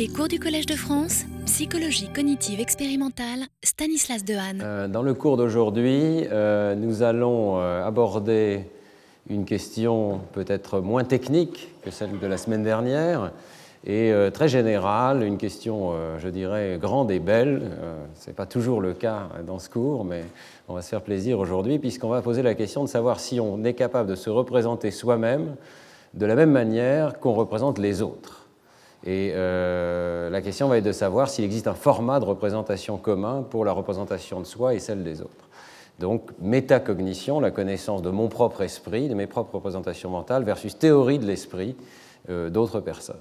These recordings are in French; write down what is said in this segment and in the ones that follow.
Les cours du Collège de France, psychologie cognitive expérimentale, Stanislas Dehaene. Euh, dans le cours d'aujourd'hui, euh, nous allons euh, aborder une question peut-être moins technique que celle de la semaine dernière et très générale, une question, je dirais, grande et belle. Ce n'est pas toujours le cas dans ce cours, mais on va se faire plaisir aujourd'hui puisqu'on va poser la question de savoir si on est capable de se représenter soi-même de la même manière qu'on représente les autres. Et euh, la question va être de savoir s'il existe un format de représentation commun pour la représentation de soi et celle des autres. Donc, métacognition, la connaissance de mon propre esprit, de mes propres représentations mentales, versus théorie de l'esprit euh, d'autres personnes.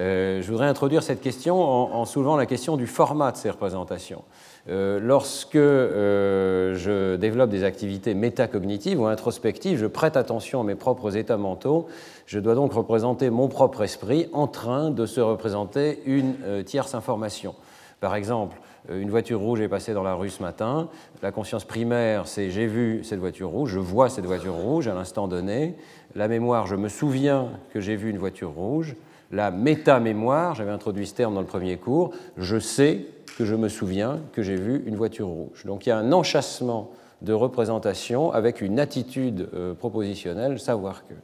Euh, je voudrais introduire cette question en, soulevant la question du format de ces représentations. Euh, lorsque euh, je développe des activités métacognitives ou introspectives, je prête attention à mes propres états mentaux. Je dois donc représenter mon propre esprit en train de se représenter une tierce information. Par exemple, une voiture rouge est passée dans la rue ce matin. La conscience primaire, c'est j'ai vu cette voiture rouge, je vois cette voiture rouge à l'instant donné. La mémoire, je me souviens que j'ai vu une voiture rouge la métamémoire, j'avais introduit ce terme dans le premier cours, je sais que je me souviens que j'ai vu une voiture rouge. Donc il y a un enchâssement de représentation avec une attitude euh, propositionnelle, savoir que.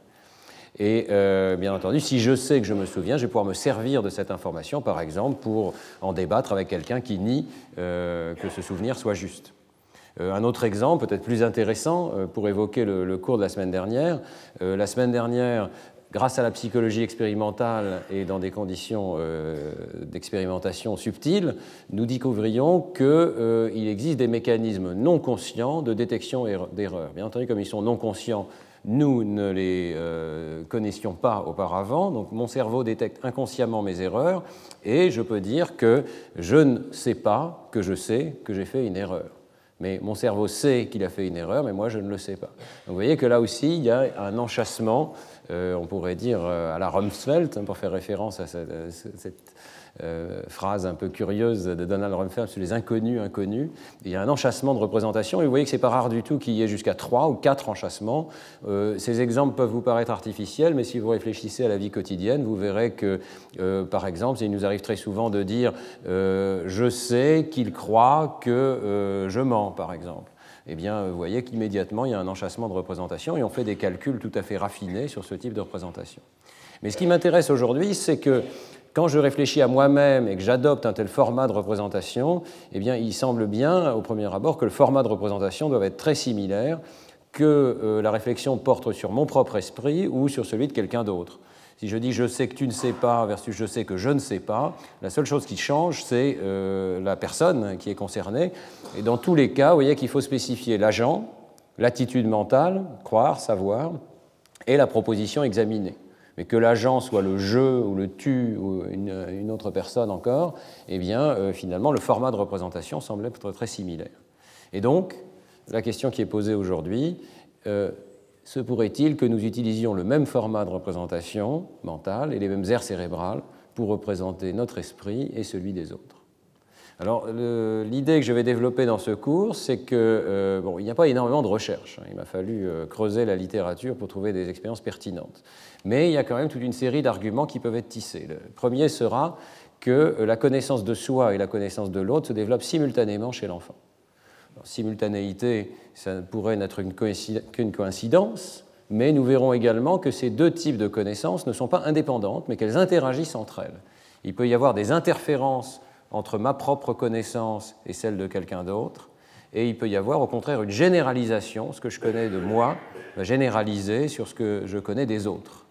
Et euh, bien entendu, si je sais que je me souviens, je vais pouvoir me servir de cette information, par exemple, pour en débattre avec quelqu'un qui nie euh, que ce souvenir soit juste. un autre exemple, peut-être plus intéressant, pour évoquer le, le, cours de la semaine dernière. la semaine dernière, grâce à la psychologie expérimentale et dans des conditions euh, d'expérimentation subtiles, nous découvrions qu'il euh, existe des mécanismes non conscients de détection d'erreurs. Bien entendu, comme ils sont non conscients, nous ne les euh, connaissions pas auparavant, donc mon cerveau détecte inconsciemment mes erreurs, et je peux dire que je ne sais pas que je sais que j'ai fait une erreur. Mais mon cerveau sait qu'il a fait une erreur, mais moi je ne le sais pas. Donc vous voyez que là aussi, il y a un enchâssement on pourrait dire euh, à la Rumsfeld, hein, pour faire référence à cette, euh, phrase un peu curieuse de Donald Rumsfeld sur les inconnus inconnus. Il y a un enchâssement de représentation, et vous voyez que ce n'est pas rare du tout qu'il y ait jusqu'à trois ou quatre enchâssements. ces exemples peuvent vous paraître artificiels, mais si vous réfléchissez à la vie quotidienne, vous verrez que, par exemple, il nous arrive très souvent de dire je sais qu'il croit que je mens, par exemple eh bien, vous voyez qu'immédiatement, il y a un enchâssement de représentation et on fait des calculs tout à fait raffinés sur ce type de représentation. Mais ce qui m'intéresse aujourd'hui, c'est que quand je réfléchis à moi-même et que j'adopte un tel format de représentation, eh bien, il semble bien, au premier abord, que le format de représentation doit être très similaire, que euh, la réflexion porte sur mon propre esprit ou sur celui de quelqu'un d'autre. Si je dis je sais que tu ne sais pas versus je sais que je ne sais pas, la seule chose qui change, c'est euh, la personne qui est concernée. Et dans tous les cas, vous voyez qu'il faut spécifier l'agent, l'attitude mentale, croire, savoir, et la proposition examinée. Mais que l'agent soit le je ou le tu ou une, autre personne encore, eh bien, euh, finalement, le format de représentation semble être très similaire. Et donc, la question qui est posée aujourd'hui, euh, se pourrait-il que nous utilisions le même format de représentation mentale et les mêmes aires cérébrales pour représenter notre esprit et celui des autres alors, l'idée que je vais développer dans ce cours, c'est que euh, bon, il n'y a pas énormément de recherches. Hein. Il m'a fallu euh, creuser la littérature pour trouver des expériences pertinentes. Mais il y a quand même toute une série d'arguments qui peuvent être tissés. Le premier sera que euh, la connaissance de soi et la connaissance de l'autre se développent simultanément chez l'enfant simultanéité, ça ne pourrait n'être qu'une coïncidence, mais nous verrons également que ces deux types de connaissances ne sont pas indépendantes, mais qu'elles interagissent entre elles. Il peut y avoir des interférences entre ma propre connaissance et celle de quelqu'un d'autre, et il peut y avoir au contraire une généralisation, ce que je connais de moi va généraliser sur ce que je connais des autres.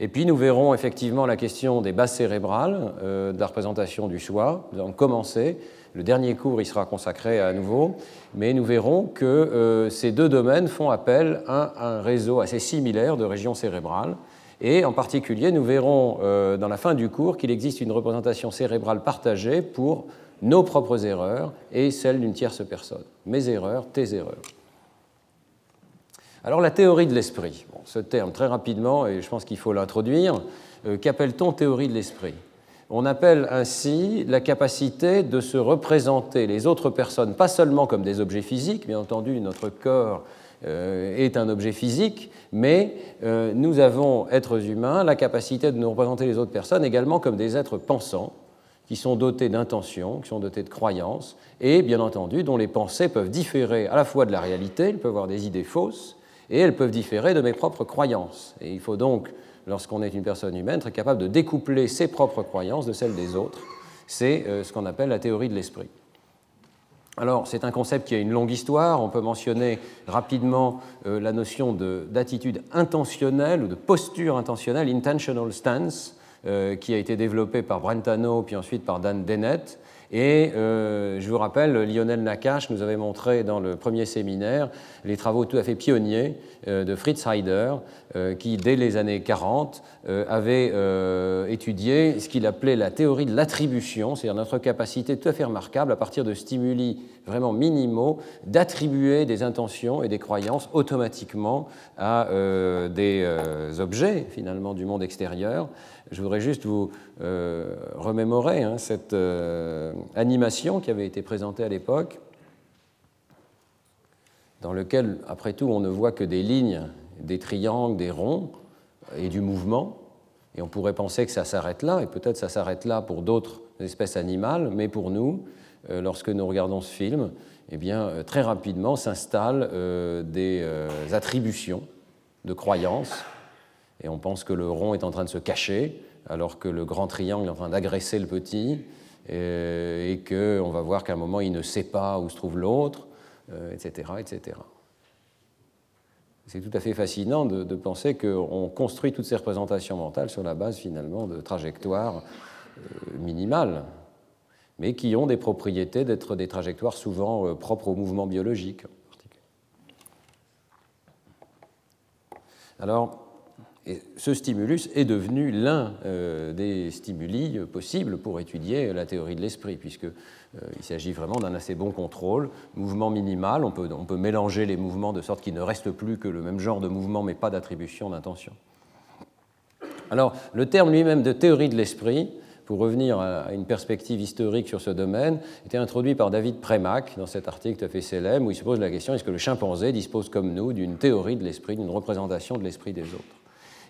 Et puis nous verrons effectivement la question des bases cérébrales, euh, de la représentation du soi. Nous allons commencer le dernier cours y sera consacré à nouveau, mais nous verrons que euh, ces deux domaines font appel à un réseau assez similaire de régions cérébrales. Et en particulier, nous verrons euh, dans la fin du cours qu'il existe une représentation cérébrale partagée pour nos propres erreurs et celles d'une tierce personne. Mes erreurs, tes erreurs. Alors la théorie de l'esprit, ce terme très rapidement, et je pense qu'il faut l'introduire, euh, qu'appelle-t-on théorie de l'esprit? On appelle ainsi la capacité de se représenter les autres personnes, pas seulement comme des objets physiques, bien entendu, notre corps est un objet physique, mais nous avons, êtres humains, la capacité de nous représenter les autres personnes également comme des êtres pensants, qui sont dotés d'intentions, qui sont dotés de croyances, et bien entendu dont les pensées peuvent différer à la fois de la réalité, elles peuvent avoir des idées fausses, et elles peuvent différer de mes propres croyances. Et il faut donc, lorsqu'on est une personne humaine, être capable de découpler ses propres croyances de celles des autres. C'est euh, ce qu'on appelle la théorie de l'esprit. Alors, c'est un concept qui a une longue histoire. On peut mentionner rapidement euh, la notion d'attitude intentionnelle ou de posture intentionnelle, intentional stance, euh, qui a été développé par Brentano, puis ensuite par Dan Dennett. Et euh, je vous rappelle, Lionel Nakache nous avait montré dans le premier séminaire les travaux tout à fait pionniers euh, de Fritz Heider, qui, dès les années 40, avait étudié ce qu'il appelait la théorie de l'attribution, c'est-à-dire notre capacité tout à fait remarquable, à partir de stimuli vraiment minimaux, d'attribuer des intentions et des croyances automatiquement à des objets, finalement, du monde extérieur. Je voudrais juste vous euh, remémorer hein, cette euh, animation qui avait été présentée à l'époque, dans lequel, après tout, on ne voit que des lignes, des triangles, des ronds et du mouvement. Et on pourrait penser que ça s'arrête là, et peut-être ça s'arrête là pour d'autres espèces animales, mais pour nous, euh, lorsque nous regardons ce film, eh bien, très rapidement s'installent des attributions de croyances et on pense que le rond est en train de se cacher, alors que le grand triangle est en train d'agresser le petit, et, qu'on va voir qu'à un moment, il ne sait pas où se trouve l'autre, etc., euh, etc. C'est tout à fait fascinant de, penser qu'on construit toutes ces représentations mentales sur la base finalement de trajectoires euh, minimales, mais qui ont des propriétés d'être des trajectoires souvent euh, propres au mouvement biologique. Alors, ce stimulus est devenu l'un euh, des stimuli possibles pour étudier la théorie de l'esprit, puisqu'il euh, s'agit vraiment d'un assez bon contrôle, mouvement minimal, on peut, mélanger les mouvements de sorte qu'il ne reste plus que le même genre de mouvement, mais pas d'attribution d'intention. Alors, le terme lui-même de théorie de l'esprit, pour revenir à une perspective historique sur ce domaine, était introduit par David Premack dans cet article tout à fait où il se pose la question est-ce que le chimpanzé dispose comme nous d'une théorie de l'esprit, d'une représentation de l'esprit des autres?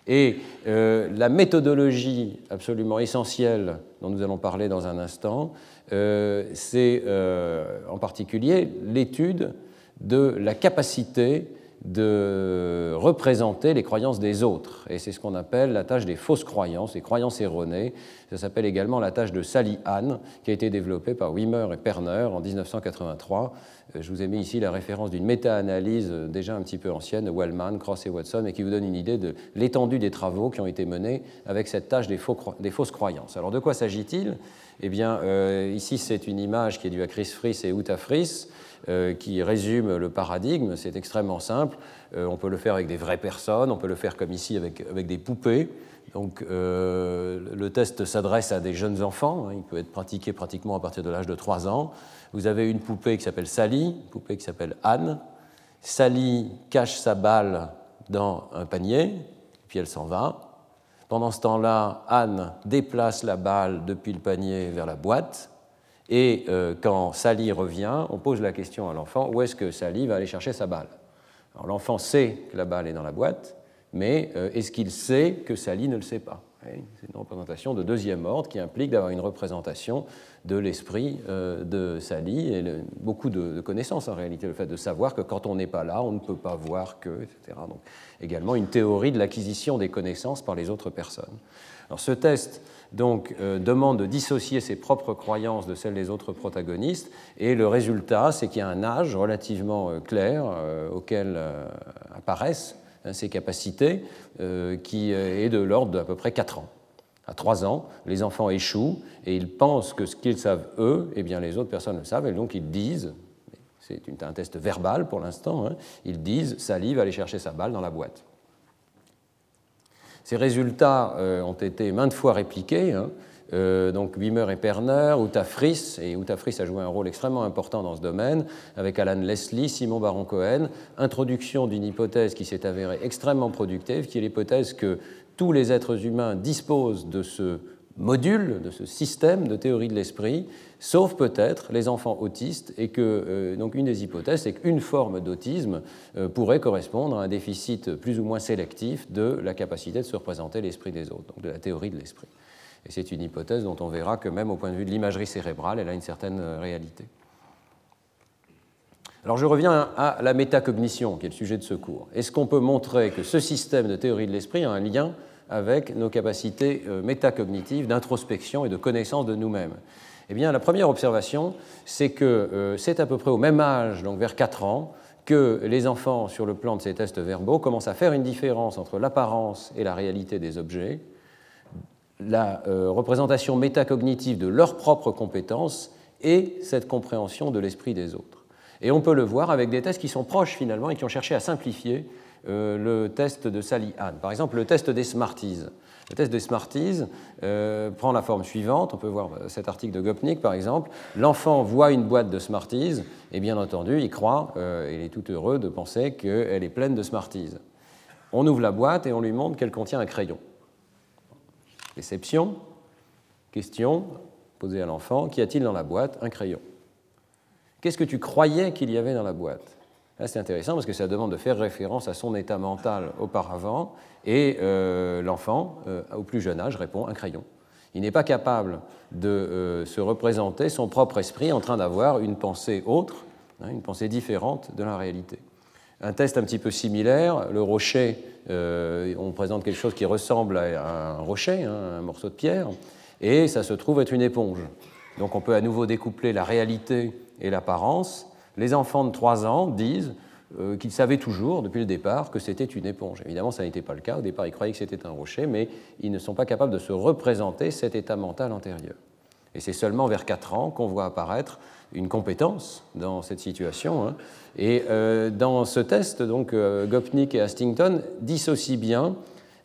Et euh, la méthodologie absolument essentielle dont nous allons parler dans un instant, euh, c'est euh, en particulier l'étude de la capacité de représenter les croyances des autres. Et c'est ce qu'on appelle la tâche des fausses croyances, les croyances erronées. Ça s'appelle également la tâche de Sally-Hahn, qui a été développée par Wimmer et Perner en 1983. Euh, je vous ai mis ici la référence d'une méta-analyse euh, déjà un petit peu ancienne de Wellman, Cross et Watson, et qui vous donne une idée de l'étendue des travaux qui ont été menés avec cette tâche des, fausses croyances. Alors de quoi s'agit-il? Eh bien, euh, ici c'est une image qui est due à Chris Fries et Uta Fries euh, qui résume le paradigme. C'est extrêmement simple. Euh, on peut le faire avec des vraies personnes, on peut le faire comme ici avec, avec des poupées. Donc, euh, le test s'adresse à des jeunes enfants. Hein. il peut être pratiqué pratiquement à partir de l'âge de 3 ans. Vous avez une poupée qui s'appelle Sally, une poupée qui s'appelle Anne. Sally cache sa balle dans un panier, puis elle s'en va. Pendant ce temps-là, Anne déplace la balle depuis le panier vers la boîte. Et euh, quand Sally revient, on pose la question à l'enfant où est-ce que Sally va aller chercher sa balle? L'enfant sait que la balle est dans la boîte, mais euh, est-ce qu'il sait que Sally ne le sait pas? C'est une représentation de deuxième ordre qui implique d'avoir une représentation de l'esprit euh, de Sally et beaucoup de, connaissances en réalité, le fait de savoir que quand on n'est pas là, on ne peut pas voir que, etc. Donc également une théorie de l'acquisition des connaissances par les autres personnes. Alors ce test donc, euh, demande de dissocier ses propres croyances de celles des autres protagonistes, et le résultat, c'est qu'il y a un âge relativement euh, clair auquel apparaissent Hein, ces capacités, euh, qui est de l'ordre d'à peu près 4 ans. À 3 ans, les enfants échouent et ils pensent que ce qu'ils savent eux, eh bien les autres personnes le savent, et donc ils disent, c'est un test verbal pour l'instant, hein, ils disent Sally va aller chercher sa balle dans la boîte. Ces résultats euh, ont été maintes fois répliqués. Hein, euh, donc Wimmer et Perner, Uta Friss, et Uta Friss a joué un rôle extrêmement important dans ce domaine, avec Alan Leslie, Simon Baron-Cohen, introduction d'une hypothèse qui s'est avérée extrêmement productive, qui est l'hypothèse que tous les êtres humains disposent de ce module, de ce système de théorie de l'esprit, sauf peut-être les enfants autistes, et que euh, donc une des hypothèses, c'est qu'une forme d'autisme euh, pourrait correspondre à un déficit plus ou moins sélectif de la capacité de se représenter l'esprit des autres, donc de la théorie de l'esprit. Et c'est une hypothèse dont on verra que même au point de vue de l'imagerie cérébrale, elle a une certaine euh, réalité. Alors je reviens à la métacognition, qui est le sujet de ce cours. Est-ce qu'on peut montrer que ce système de théorie de l'esprit a un lien avec nos capacités métacognitives d'introspection et de connaissance de nous-mêmes? Eh bien, la première observation, c'est que euh, c'est à peu près au même âge, donc vers 4 ans, que les enfants, sur le plan de ces tests verbaux, commencent à faire une différence entre l'apparence et la réalité des objets, la euh, représentation métacognitive de leurs propres compétences et cette compréhension de l'esprit des autres. Et on peut le voir avec des tests qui sont proches finalement et qui ont cherché à simplifier euh, le test de Sally Ann. Par exemple, le test des Smarties. Le test des Smarties euh, prend la forme suivante. On peut voir cet article de Gopnik, par exemple. L'enfant voit une boîte de Smarties et bien entendu, il croit, il est tout heureux de penser qu'elle est pleine de Smarties. On ouvre la boîte et on lui montre qu'elle contient un crayon. Déception. Question posée à l'enfant. Qu'y a-t-il dans la boîte? Un crayon. Qu'est-ce que tu croyais qu'il y avait dans la boîte? C'est intéressant parce que ça demande de faire référence à son état mental auparavant, et euh, l'enfant, euh, au plus jeune âge, répond un crayon. Il n'est pas capable de euh, se représenter son propre esprit en train d'avoir une pensée autre, hein, une pensée différente de la réalité. Un test un petit peu similaire, le rocher, on présente quelque chose qui ressemble à un rocher, hein, un morceau de pierre, et ça se trouve être une éponge. Donc on peut à nouveau découpler la réalité et l'apparence, les enfants de 3 ans disent euh, qu'ils savaient toujours, depuis le départ, que c'était une éponge. Évidemment, ça n'était pas le cas. Au départ, ils croyaient que c'était un rocher, mais ils ne sont pas capables de se représenter cet état mental antérieur. Et c'est seulement vers 4 ans qu'on voit apparaître une compétence dans cette situation. Hein. Et euh, dans ce test, donc, euh, Gopnik et Hastington dissocient bien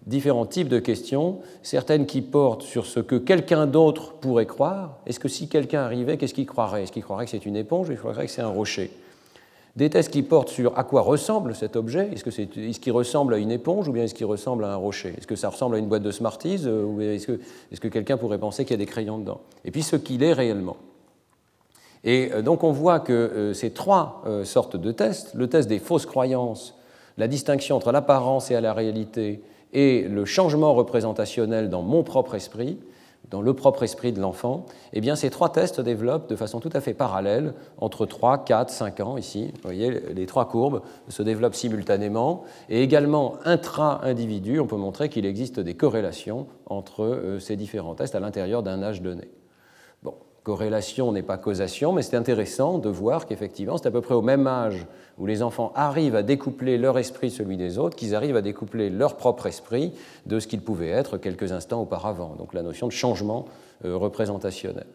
différents types de questions, certaines qui portent sur ce que quelqu'un d'autre pourrait croire. Est-ce que si quelqu'un arrivait, qu'est-ce qu'il croirait? Est-ce qu'il croirait que c'est une éponge ou il croirait que c'est un rocher? Des tests qui portent sur à quoi ressemble cet objet. Est-ce qu'il est, qu'il ressemble à une éponge ou bien est-ce qu'il ressemble à un rocher? Est-ce que ça ressemble à une boîte de Smarties euh, ou est-ce que, est que quelqu'un pourrait penser qu'il y a des crayons dedans? Et puis ce qu'il est réellement. Et euh, donc on voit que euh, ces trois sortes de tests, le test des fausses croyances, la distinction entre l'apparence et la réalité, et le changement représentationnel dans mon propre esprit, dans le propre esprit de l'enfant, eh bien, ces trois tests se développent de façon tout à fait parallèle entre 3, 4, 5 ans ici. Vous voyez, les trois courbes se développent simultanément. Et également, intra-individu, on peut montrer qu'il existe des corrélations entre euh, ces différents tests à l'intérieur d'un âge donné corrélation n'est pas causation, mais c'est intéressant de voir qu'effectivement, c'est à peu près au même âge où les enfants arrivent à découpler leur esprit celui des autres, qu'ils arrivent à découpler leur propre esprit de ce qu'ils pouvaient être quelques instants auparavant. Donc la notion de changement euh, représentationnel.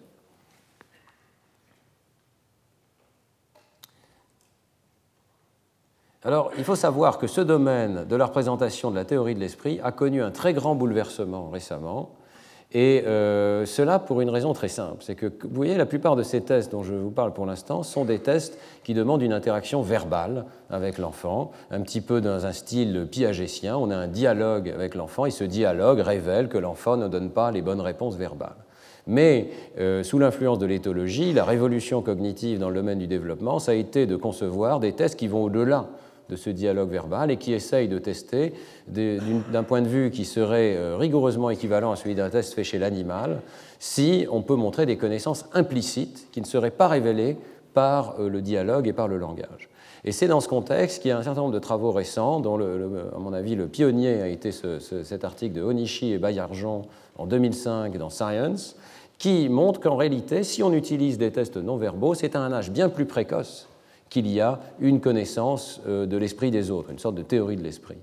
Alors, il faut savoir que ce domaine de la représentation de la théorie de l'esprit a connu un très grand bouleversement récemment, et euh, cela pour une raison très simple, c'est que vous voyez, la plupart de ces tests dont je vous parle pour l'instant sont des tests qui demandent une interaction verbale avec l'enfant, un petit peu dans un style piagétien. On a un dialogue avec l'enfant et ce dialogue révèle que l'enfant ne donne pas les bonnes réponses verbales. Mais euh, sous l'influence de l'éthologie, la révolution cognitive dans le domaine du développement, ça a été de concevoir des tests qui vont au-delà de ce dialogue verbal et qui essaye de tester, d'un point de vue qui serait euh, rigoureusement équivalent à celui d'un test fait chez l'animal, si on peut montrer des connaissances implicites qui ne seraient pas révélées par euh, le dialogue et par le langage. Et c'est dans ce contexte qu'il y a un certain nombre de travaux récents, dont, à mon avis, le pionnier a été cet article de Onishi et Bayarjon en 2005 dans Science, qui montre qu'en réalité, si on utilise des tests non verbaux, c'est à un âge bien plus précoce qu'il y a une connaissance euh, de l'esprit des autres, une sorte de théorie de l'esprit.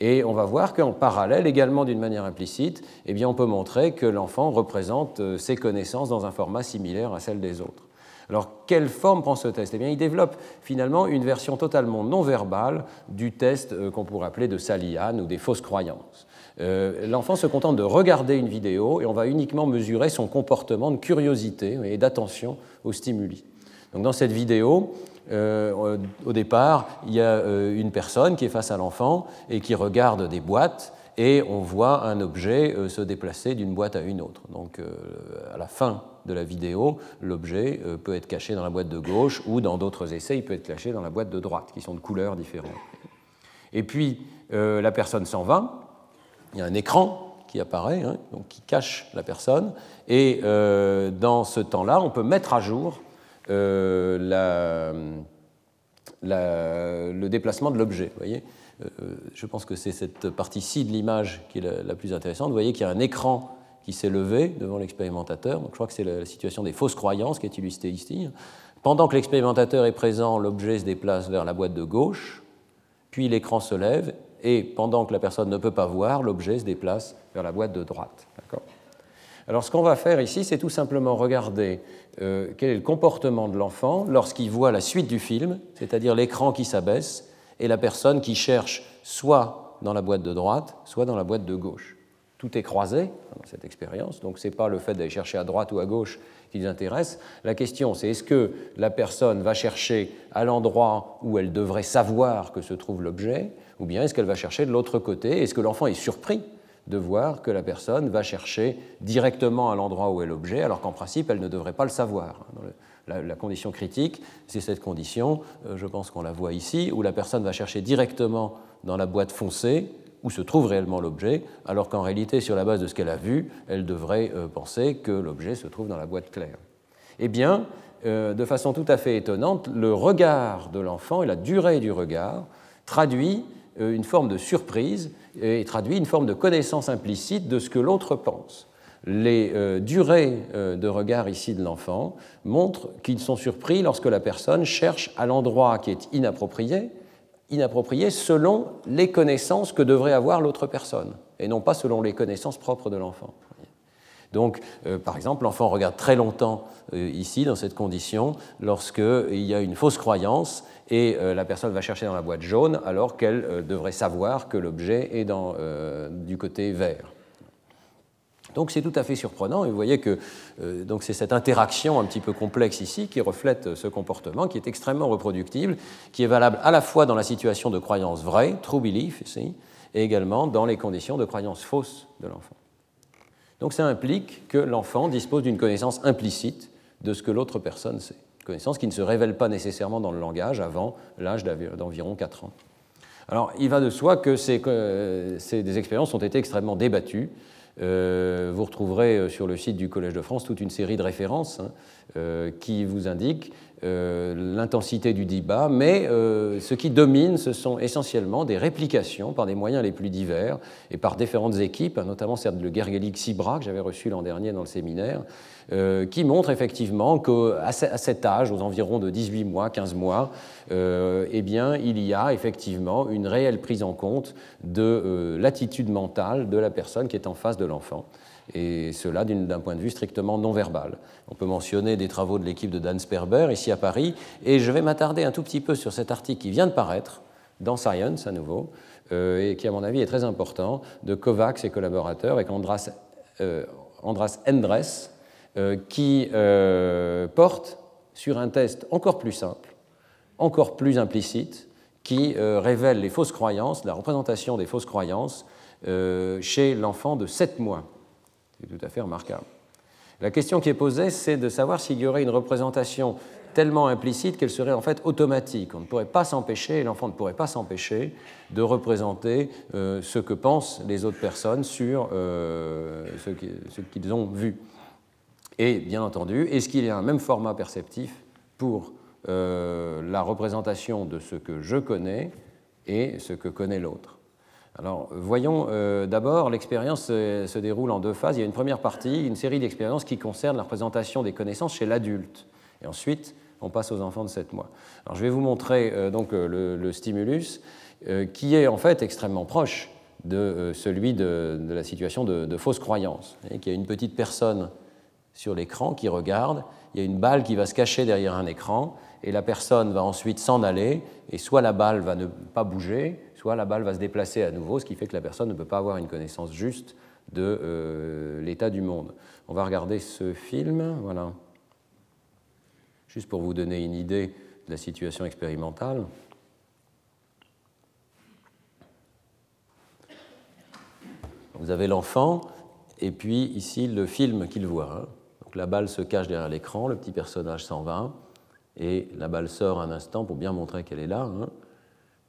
Et on va voir qu'en parallèle, également d'une manière implicite, eh bien, on peut montrer que l'enfant représente euh, ses connaissances dans un format similaire à celle des autres. Alors, quelle forme prend ce test? Eh bien, il développe finalement une version totalement non verbale du test euh, qu'on pourrait appeler de Salian ou des fausses croyances. L'enfant se contente de regarder une vidéo et on va uniquement mesurer son comportement de curiosité et d'attention aux stimuli. Donc, dans cette vidéo, euh, au départ, il y a euh, une personne qui est face à l'enfant et qui regarde des boîtes et on voit un objet se déplacer d'une boîte à une autre. Donc à la fin de la vidéo, l'objet peut être caché dans la boîte de gauche ou dans d'autres essais, il peut être caché dans la boîte de droite, qui sont de couleurs différentes. Et puis la personne s'en va, il y a un écran qui apparaît, hein, donc qui cache la personne, et dans ce temps-là, on peut mettre à jour la, le déplacement de l'objet. voyez euh, je pense que c'est cette partie-ci de l'image qui est la, plus intéressante. Vous voyez qu'il y a un écran qui s'est levé devant l'expérimentateur. Donc je crois que c'est la, situation des fausses croyances qui est illustrée ici. Pendant que l'expérimentateur est présent, l'objet se déplace vers la boîte de gauche, puis l'écran se lève, et pendant que la personne ne peut pas voir, l'objet se déplace vers la boîte de droite. Alors ce qu'on va faire ici, c'est tout simplement regarder euh, quel est le comportement de l'enfant lorsqu'il voit la suite du film, c'est-à-dire l'écran qui s'abaisse et la personne qui cherche soit dans la boîte de droite, soit dans la boîte de gauche. Tout est croisé dans cette expérience, donc ce n'est pas le fait d'aller chercher à droite ou à gauche qui nous intéresse. La question, c'est est-ce que la personne va chercher à l'endroit où elle devrait savoir que se trouve l'objet, ou bien est-ce qu'elle va chercher de l'autre côté? Est-ce que l'enfant est surpris de voir que la personne va chercher directement à l'endroit où est l'objet, alors qu'en principe, elle ne devrait pas le savoir. La, condition critique, c'est cette condition, euh, je pense qu'on la voit ici, où la personne va chercher directement dans la boîte foncée, où se trouve réellement l'objet, alors qu'en réalité, sur la base de ce qu'elle a vu, elle devrait euh, penser que l'objet se trouve dans la boîte claire. Eh bien, euh, de façon tout à fait étonnante, le regard de l'enfant et la durée du regard traduit une forme de surprise et traduit une forme de connaissance implicite de ce que l'autre pense. Les euh, durées euh, de regard ici de l'enfant montrent qu'ils sont surpris lorsque la personne cherche à l'endroit qui est inapproprié, inapproprié selon les connaissances que devrait avoir l'autre personne, et non pas selon les connaissances propres de l'enfant. Donc, euh, par exemple, l'enfant regarde très longtemps ici, dans cette condition, lorsqu'il y a une fausse croyance et euh, la personne va chercher dans la boîte jaune alors qu'elle euh, devrait savoir que l'objet est dans, euh, du côté vert. Donc c'est tout à fait surprenant et vous voyez que c'est cette interaction un petit peu complexe ici qui reflète ce comportement qui est extrêmement reproductible, qui est valable à la fois dans la situation de croyance vraie, true belief ici, et également dans les conditions de croyance fausse de l'enfant. Donc ça implique que l'enfant dispose d'une connaissance implicite de ce que l'autre personne sait connaissance qui ne se révèle pas nécessairement dans le langage avant l'âge d'environ 4 ans. Alors, il va de soi que ces, ces des expériences ont été extrêmement débattues. Euh, vous retrouverez euh, sur le site du Collège de France toute une série de références hein, euh, qui vous indiquent l'intensité du débat, mais ce qui domine, ce sont essentiellement des réplications par des moyens les plus divers et par différentes équipes, notamment celle de Gergelik Sibra que j'avais reçu l'an dernier dans le séminaire, euh, qui montre effectivement qu'à cet âge, aux environs de 18 mois, 15 mois, euh, eh bien, il y a effectivement une réelle prise en compte de euh, l'attitude mentale de la personne qui est en face de l'enfant et cela d'un point de vue strictement non verbal. On peut mentionner des travaux de l'équipe de Dan Sperber ici à Paris, et je vais m'attarder un tout petit peu sur cet article qui vient de paraître dans Science à nouveau, et qui à mon avis est très important, de Kovacs et collaborateurs avec Andras, Andras Endres, euh, qui euh, porte sur un test encore plus simple, encore plus implicite, qui euh, révèle les fausses croyances, la représentation des fausses croyances chez l'enfant de 7 mois. C'est tout à fait remarquable. La question qui est posée, c'est de savoir s'il y aurait une représentation tellement implicite qu'elle serait en fait automatique. On ne pourrait pas s'empêcher, l'enfant ne pourrait pas s'empêcher de représenter ce que pensent les autres personnes sur ce qu'ils ont vu. Et bien entendu, est-ce qu'il y a un même format perceptif pour euh, la représentation de ce que je connais et ce que connaît l'autre? Alors, voyons euh, d'abord, l'expérience se, déroule en deux phases. Il y a une première partie, une série d'expériences qui concernent la représentation des connaissances chez l'adulte. Et ensuite, on passe aux enfants de 7 mois. Alors, je vais vous montrer euh, donc, le, stimulus, qui est en fait extrêmement proche de celui de, la situation de, de fausse croyance. Il y a une petite personne sur l'écran qui regarde, il y a une balle qui va se cacher derrière un écran, et la personne va ensuite s'en aller, et soit la balle va ne pas bouger, soit la balle va se déplacer à nouveau, ce qui fait que la personne ne peut pas avoir une connaissance juste de euh, l'état du monde. On va regarder ce film, voilà, juste pour vous donner une idée de la situation expérimentale. Vous avez l'enfant et puis ici le film qu'il voit. Hein. Donc la balle se cache derrière l'écran, le petit personnage s'en va et la balle sort un instant pour bien montrer qu'elle est là. Hein.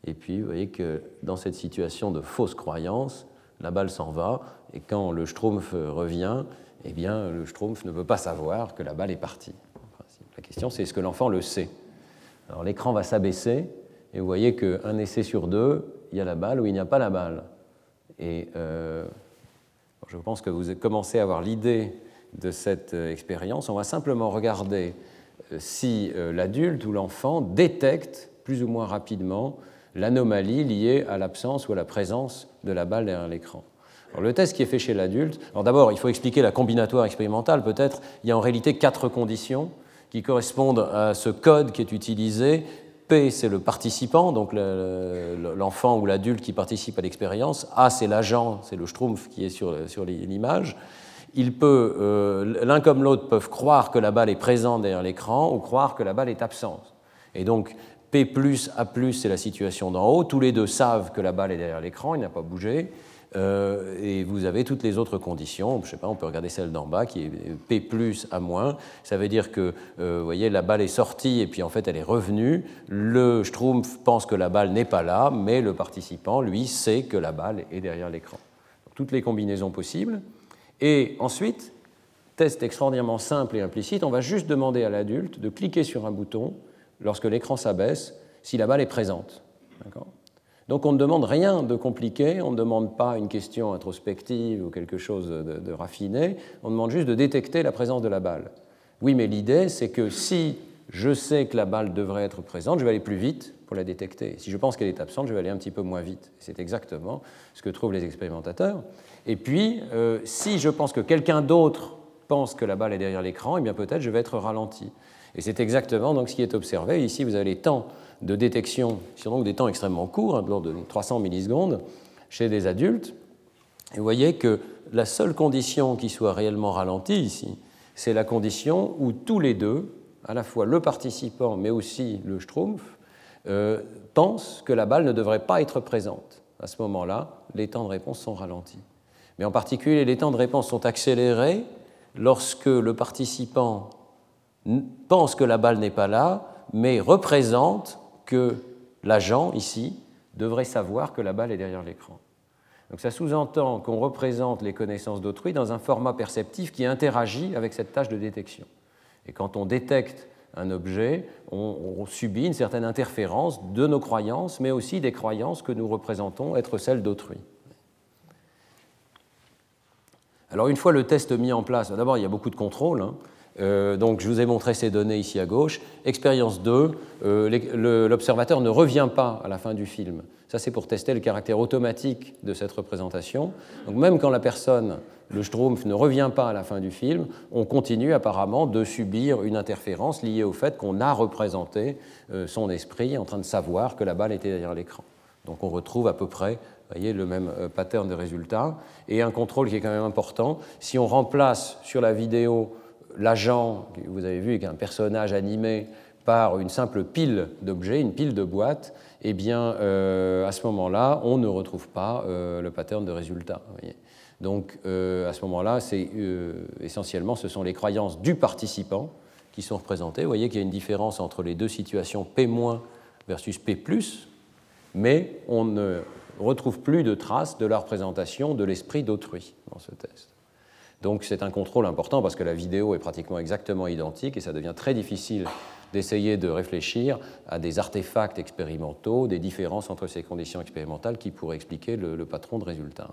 Et puis vous voyez que dans cette situation de fausse croyance, la balle s'en va et quand le Schtroumpf revient, eh bien le Schtroumpf ne peut pas savoir que la balle est partie. La question c'est est-ce que l'enfant le sait? Alors l'écran va s'abaisser et vous voyez qu'un essai sur deux, il y a la balle ou il n'y a pas la balle. Et euh, je pense que vous commencé à avoir l'idée de cette euh, expérience. On va simplement regarder euh, si l'adulte ou l'enfant détecte plus ou moins rapidement l'anomalie liée à l'absence ou à la présence de la balle derrière l'écran. le test qui est fait chez l'adulte, alors d'abord il faut expliquer la combinatoire expérimentale peut-être, il y a en réalité quatre conditions qui correspondent à ce code qui est utilisé P, c'est le participant, donc l'enfant ou l'adulte qui participe à l'expérience. A, c'est l'agent, c'est le schtroumpf qui est sur, sur l'image. Il peut, euh, l'un comme l'autre peuvent croire que la balle est présente derrière l'écran ou croire que la balle est absente. Et donc, P plus, A plus, c'est la situation d'en haut. Tous les deux savent que la balle est derrière l'écran, il n'a pas bougé. Euh, et vous avez toutes les autres conditions. Je sais pas, on peut regarder celle d'en bas qui est P plus A moins. Ça veut dire que, euh, voyez, la balle est sortie et puis en fait elle est revenue. Le Schtroumpf pense que la balle n'est pas là, mais le participant, lui, sait que la balle est derrière l'écran. Toutes les combinaisons possibles. Et ensuite, test extraordinairement simple et implicite, on va juste demander à l'adulte de cliquer sur un bouton lorsque l'écran s'abaisse si la balle est présente. Donc on ne demande rien de compliqué, on ne demande pas une question introspective ou quelque chose de, raffiné, on demande juste de détecter la présence de la balle. Oui, mais l'idée, c'est que si je sais que la balle devrait être présente, je vais aller plus vite pour la détecter. Si je pense qu'elle est absente, je vais aller un petit peu moins vite. C'est exactement ce que trouvent les expérimentateurs. Et puis, euh, si je pense que quelqu'un d'autre pense que la balle est derrière l'écran, eh bien peut-être je vais être ralenti. Et c'est exactement donc, ce qui est observé. Ici, vous avez les temps de détection sur donc des temps extrêmement courts, hein, de l'ordre de 300 millisecondes, chez des adultes. Et vous voyez que la seule condition qui soit réellement ralentie ici, c'est la condition où tous les deux, à la fois le participant mais aussi le Schtroumpf, euh, pensent que la balle ne devrait pas être présente. À ce moment-là, les temps de réponse sont ralentis. Mais en particulier, les temps de réponse sont accélérés lorsque le participant pense que la balle n'est pas là, mais représente que l'agent, ici, devrait savoir que la balle est derrière l'écran. Donc ça sous-entend qu'on représente les connaissances d'autrui dans un format perceptif qui interagit avec cette tâche de détection. Et quand on détecte un objet, on, subit une certaine interférence de nos croyances, mais aussi des croyances que nous représentons être celles d'autrui. Alors une fois le test mis en place, d'abord il y a beaucoup de contrôles. Hein. Euh, donc je vous ai montré ces données ici à gauche. Expérience 2, euh, l'observateur ne revient pas à la fin du film. Ça, c'est pour tester le caractère automatique de cette représentation. Donc même quand la personne, le Schtroumpf, ne revient pas à la fin du film, on continue apparemment de subir une interférence liée au fait qu'on a représenté euh, son esprit en train de savoir que la balle était derrière l'écran. Donc on retrouve à peu près voyez, le même pattern de résultats. Et un contrôle qui est quand même important, si on remplace sur la vidéo l'agent, que vous avez vu, est un personnage animé par une simple pile d'objets, une pile de boîtes, eh bien, euh, à ce moment-là, on ne retrouve pas euh, le pattern de résultat. Donc, euh, à ce moment-là, c'est essentiellement, ce sont les croyances du participant qui sont représentées. Vous voyez qu'il y a une différence entre les deux situations P- versus P+, mais on ne retrouve plus de traces de la représentation de l'esprit d'autrui dans ce test. Donc c'est un contrôle important parce que la vidéo est pratiquement exactement identique et ça devient très difficile d'essayer de réfléchir à des artefacts expérimentaux, des différences entre ces conditions expérimentales qui pourraient expliquer le, patron de résultats.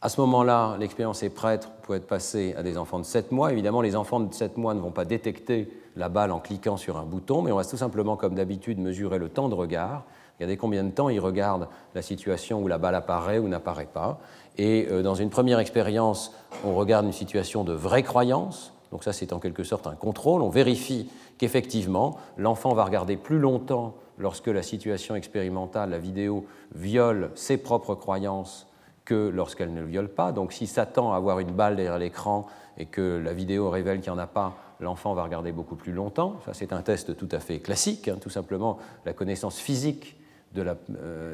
À ce moment-là, l'expérience est prête pour être passée à des enfants de 7 mois. Évidemment, les enfants de 7 mois ne vont pas détecter la balle en cliquant sur un bouton, mais on va tout simplement, comme d'habitude, mesurer le temps de regard. Regardez combien de temps ils regardent la situation où la balle apparaît ou n'apparaît pas. Et euh, dans une première expérience, on regarde une situation de vraie croyance. Donc ça, c'est en quelque sorte un contrôle. On vérifie qu'effectivement, l'enfant va regarder plus longtemps lorsque la situation expérimentale, la vidéo, viole ses propres croyances que lorsqu'elle ne le viole pas. Donc s'il s'attend à avoir une balle derrière l'écran et que la vidéo révèle qu'il n'y en a pas, l'enfant va regarder beaucoup plus longtemps. Ça, c'est un test tout à fait classique. Hein. Tout simplement, la connaissance physique de la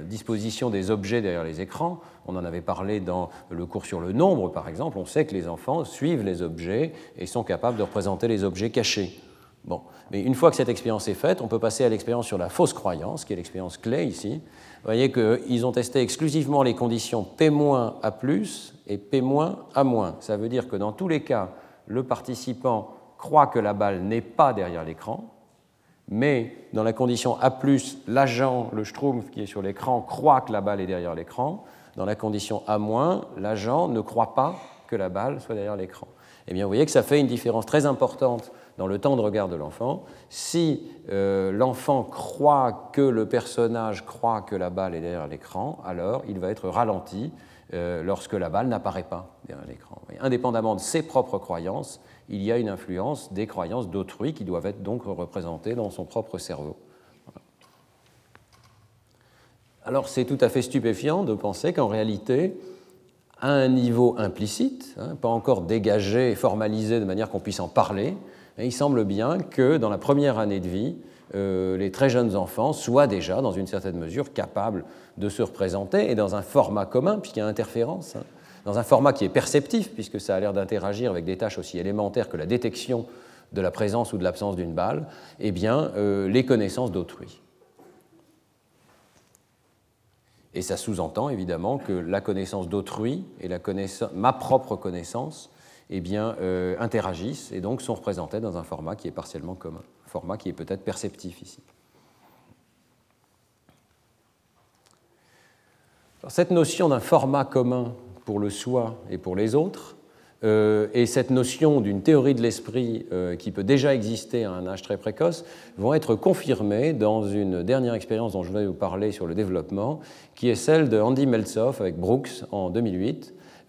disposition des objets derrière les écrans. On en avait parlé dans le cours sur le nombre, par exemple. On sait que les enfants suivent les objets et sont capables de représenter les objets cachés. Bon. Mais une fois que cette expérience est faite, on peut passer à l'expérience sur la fausse croyance, qui est l'expérience clé ici. Vous voyez qu'ils ont testé exclusivement les conditions P- à plus et P- à moins. Ça veut dire que dans tous les cas, le participant croit que la balle n'est pas derrière l'écran, mais dans la condition A, l'agent, le Schtroumpf qui est sur l'écran, croit que la balle est derrière l'écran. Dans la condition A-, l'agent ne croit pas que la balle soit derrière l'écran. Eh bien, vous voyez que ça fait une différence très importante dans le temps de regard de l'enfant. Si euh, l'enfant croit que le personnage croit que la balle est derrière l'écran, alors il va être ralenti euh, lorsque la balle n'apparaît pas derrière l'écran. Indépendamment de ses propres croyances, il y a une influence des croyances d'autrui qui doivent être donc représentées dans son propre cerveau. Alors c'est tout à fait stupéfiant de penser qu'en réalité, à un niveau implicite, hein, pas encore dégagé et formalisé de manière qu'on puisse en parler, il semble bien que dans la première année de vie, euh, les très jeunes enfants soient déjà, dans une certaine mesure, capables de se représenter et dans un format commun, puisqu'il y a interférence, hein, dans un format qui est perceptif, puisque ça a l'air d'interagir avec des tâches aussi élémentaires que la détection de la présence ou de l'absence d'une balle, eh bien, euh, les connaissances d'autrui. Et ça sous-entend évidemment que la connaissance d'autrui et la connaissance, ma propre connaissance eh bien, euh, interagissent et donc sont représentées dans un format qui est partiellement commun, un format qui est peut-être perceptif ici. cette notion d'un format commun pour le soi et pour les autres, euh, et cette notion d'une théorie de l'esprit euh, qui peut déjà exister à un âge très précoce vont être confirmées dans une dernière expérience dont je vais vous parler sur le développement, qui est celle de Andy Meltzoff avec Brooks en 2000,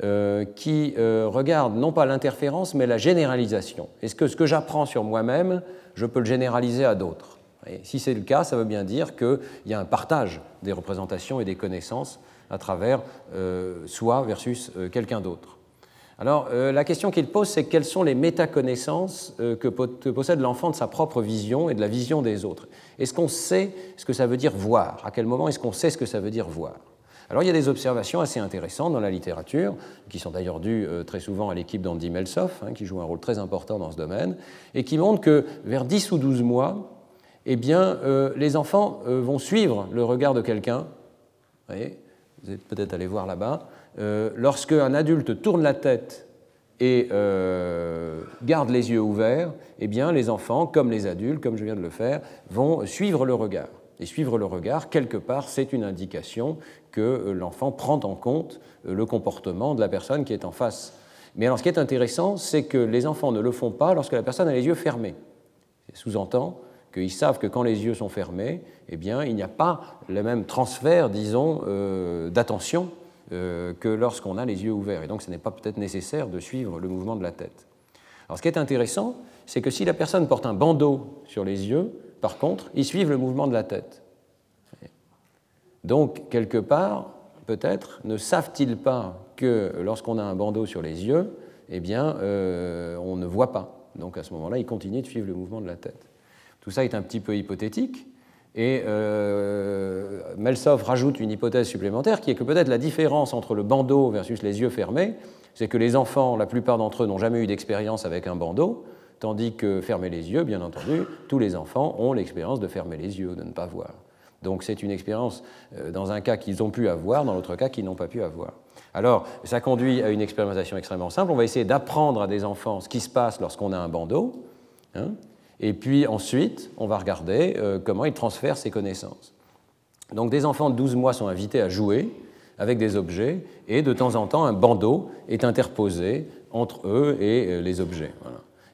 euh, qui regarde non pas l'interférence, mais la généralisation. Est-ce que ce que j'apprends sur moi-même, je peux le généraliser à d'autres Si c'est le cas, ça veut bien dire qu'il y a un partage des représentations et des connaissances à travers euh, soi versus quelqu'un d'autre. Alors, la question qu'il pose, c'est quelles sont les métaconnaissances que possède l'enfant de sa propre vision et de la vision des autres? Est-ce qu'on sait ce que ça veut dire voir? À quel moment est-ce qu'on sait ce que ça veut dire voir? Alors il y a des observations assez intéressantes dans la littérature, qui sont d'ailleurs dues euh, très souvent à l'équipe d'Andy Melsoff, hein, qui joue un rôle très important dans ce domaine, et qui montrent que vers 10 ou 12 mois, eh bien, euh, les enfants euh, vont suivre le regard de quelqu'un. Vous êtes peut-être allé voir là-bas. lorsque un adulte tourne la tête et garde les yeux ouverts, eh bien, les enfants, comme les adultes, comme je viens de le faire, vont suivre le regard. Et suivre le regard, quelque part, c'est une indication que euh, l'enfant prend en compte euh, le comportement de la personne qui est en face. Mais alors ce qui est intéressant, c'est que les enfants ne le font pas lorsque la personne a les yeux fermés. Sous-entend qu'ils savent que quand les yeux sont fermés, eh bien, il n'y a pas le même transfert, disons, euh, d'attention que lorsqu'on a les yeux ouverts. Et donc ce n'est pas peut-être nécessaire de suivre le mouvement de la tête. Alors ce qui est intéressant, c'est que si la personne porte un bandeau sur les yeux, par contre, ils suivent le mouvement de la tête. Donc, quelque part, peut-être, ne savent-ils pas que lorsqu'on a un bandeau sur les yeux, eh bien, euh, on ne voit pas. Donc, à ce moment-là, ils continuent de suivre le mouvement de la tête. Tout ça est un petit peu hypothétique, et euh, rajoute une hypothèse supplémentaire qui est que peut-être la différence entre le bandeau versus les yeux fermés, c'est que les enfants, la plupart d'entre eux, n'ont jamais eu d'expérience avec un bandeau, tandis que fermer les yeux, bien entendu, tous les enfants ont l'expérience de fermer les yeux, de ne pas voir. Donc c'est une expérience euh, dans un cas qu'ils ont pu avoir, dans l'autre cas qu'ils n'ont pas pu avoir. Alors ça conduit à une expérimentation extrêmement simple. On va essayer d'apprendre à des enfants ce qui se passe lorsqu'on a un bandeau. Hein, et puis ensuite, on va regarder euh, comment ils transfèrent ces connaissances. Donc des enfants de 12 mois sont invités à jouer avec des objets et de temps en temps un bandeau est interposé entre eux et euh, les objets.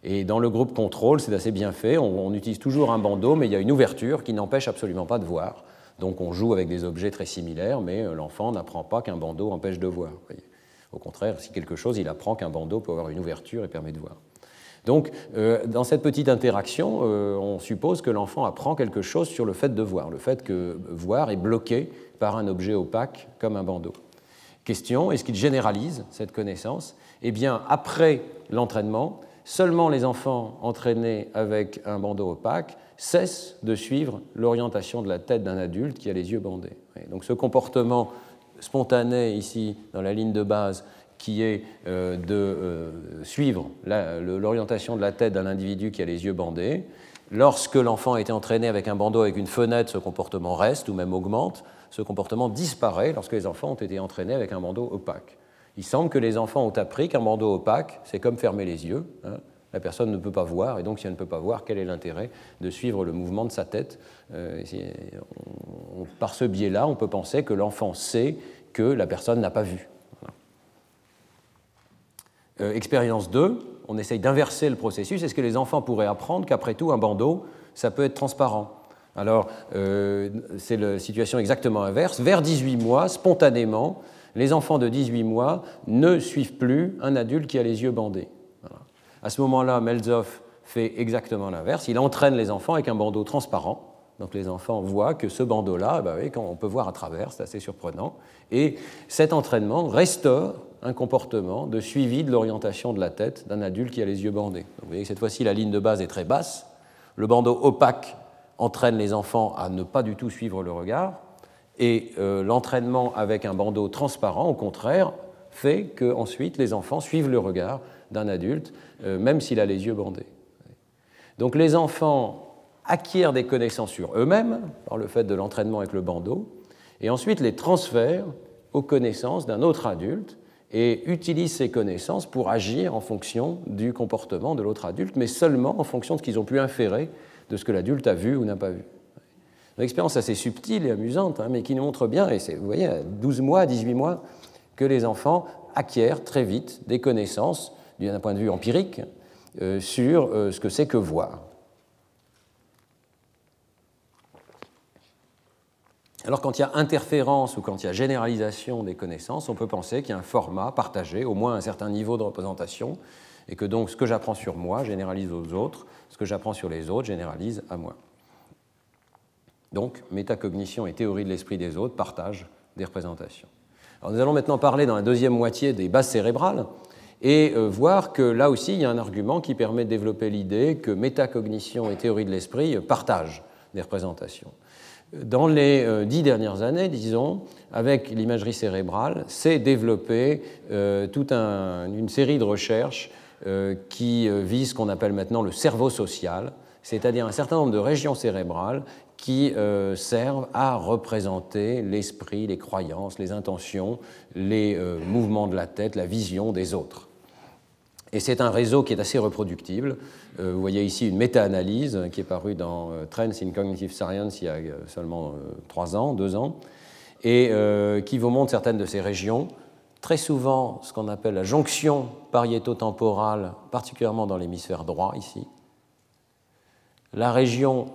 Et dans le groupe contrôle, c'est assez bien fait. On, utilise toujours un bandeau, mais il y a une ouverture qui n'empêche absolument pas de voir. Donc on joue avec des objets très similaires, mais euh, l'enfant n'apprend pas qu'un bandeau empêche de voir. Au contraire, si quelque chose, il apprend qu'un bandeau peut avoir une ouverture et permet de voir. Donc, euh, dans cette petite interaction, euh, on suppose que l'enfant apprend quelque chose sur le fait de voir, le fait que voir est bloqué par un objet opaque comme un bandeau. Question, est-ce qu'il généralise cette connaissance? Eh bien, après l'entraînement, seulement les enfants entraînés avec un bandeau opaque cessent de suivre l'orientation de la tête d'un adulte qui a les yeux bandés. Donc ce comportement spontané ici dans la ligne de base qui est euh, de euh, suivre l'orientation de la tête d'un individu qui a les yeux bandés. Lorsque l'enfant a été entraîné avec un bandeau avec une fenêtre, ce comportement reste ou même augmente. Ce comportement disparaît lorsque les enfants ont été entraînés avec un bandeau opaque. Il semble que les enfants ont appris qu'un bandeau opaque, c'est comme fermer les yeux. Hein. La personne ne peut pas voir, et donc si elle ne peut pas voir, quel est l'intérêt de suivre le mouvement de sa tête euh, Par ce biais-là, on peut penser que l'enfant sait que la personne n'a pas vu. Euh, expérience 2, on essaye d'inverser le processus. Est-ce que les enfants pourraient apprendre qu'après tout, un bandeau, ça peut être transparent? Alors, euh, c'est la situation exactement inverse. Vers 18 mois, spontanément, les enfants de 18 mois ne suivent plus un adulte qui a les yeux bandés. À ce moment-là, Melzoff fait exactement l'inverse. Il entraîne les enfants avec un bandeau transparent. Donc les enfants voient que ce bandeau-là, bah on peut voir à travers, c'est assez surprenant. Et cet entraînement restaure un comportement de suivi de l'orientation de la tête d'un adulte qui a les yeux bandés. vous voyez que cette fois-ci, la ligne de base est très basse. Le bandeau opaque entraîne les enfants à ne pas du tout suivre le regard. Et euh, l'entraînement avec un bandeau transparent, au contraire, fait qu'ensuite les enfants suivent le regard d'un adulte, euh, même s'il a les yeux bandés. Donc les enfants acquièrent des connaissances sur eux-mêmes par le fait de l'entraînement avec le bandeau, et ensuite les transfèrent aux connaissances d'un autre adulte et utilisent ces connaissances pour agir en fonction du comportement de l'autre adulte, mais seulement en fonction de ce qu'ils ont pu inférer de ce que l'adulte a vu ou n'a pas vu. Une expérience assez subtile et amusante, hein, mais qui nous montre bien, et vous voyez, à 12 mois, 18 mois, que les enfants acquièrent très vite des connaissances, d'un point de vue empirique, euh, sur euh, ce que c'est que voir. Alors quand il y a interférence ou quand il y a généralisation des connaissances, on peut penser qu'il y a un format partagé, au moins un certain niveau de représentation, et que donc ce que j'apprends sur moi généralise aux autres, ce que j'apprends sur les autres généralise à moi. Donc métacognition et théorie de l'esprit des autres partagent des représentations. Alors, nous allons maintenant parler dans la deuxième moitié des bases cérébrales et euh, voir que là aussi il y a un argument qui permet de développer l'idée que métacognition et théorie de l'esprit partagent des représentations dans les euh, dix dernières années, disons, avec l'imagerie cérébrale, s'est développée euh, toute une série de recherches euh, qui visent ce qu'on appelle maintenant le cerveau social, c'est-à-dire un certain nombre de régions cérébrales qui servent à représenter l'esprit, les croyances, les intentions, les mouvements de la tête, la vision des autres. Et c'est un réseau qui est assez reproductible. Euh, vous voyez ici une méta-analyse qui est parue dans euh, Trends in Cognitive Science il y a euh, seulement trois ans, deux ans, et qui vous montre certaines de ces régions. Très souvent, ce qu'on appelle la jonction pariéto-temporale, particulièrement dans l'hémisphère droit ici. La région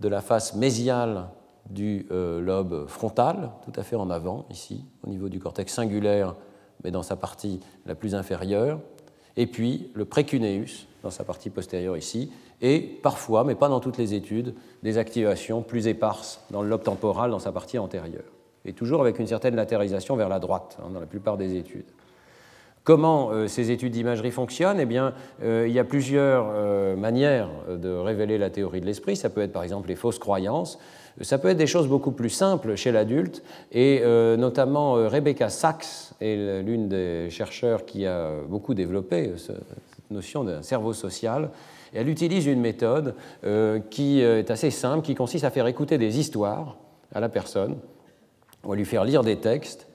de la face mésiale du lobe frontal, tout à fait en avant ici, au niveau du cortex singulaire, mais dans sa partie la plus inférieure et puis le précuneus dans sa partie postérieure ici, et parfois, mais pas dans toutes les études, des activations plus éparses dans le lobe temporal dans sa partie antérieure, et toujours avec une certaine latéralisation vers la droite hein, dans la plupart des études. Comment euh, ces études d'imagerie fonctionnent? Eh bien, euh, il y a plusieurs euh, manières de révéler la théorie de l'esprit. Ça peut être par exemple les fausses croyances. Ça peut être des choses beaucoup plus simples chez l'adulte, et notamment Rebecca Sachs est l'une des chercheurs qui a beaucoup développé cette notion d'un cerveau social. Elle utilise une méthode qui est assez simple, qui consiste à faire écouter des histoires à la personne. On va lui faire lire des textes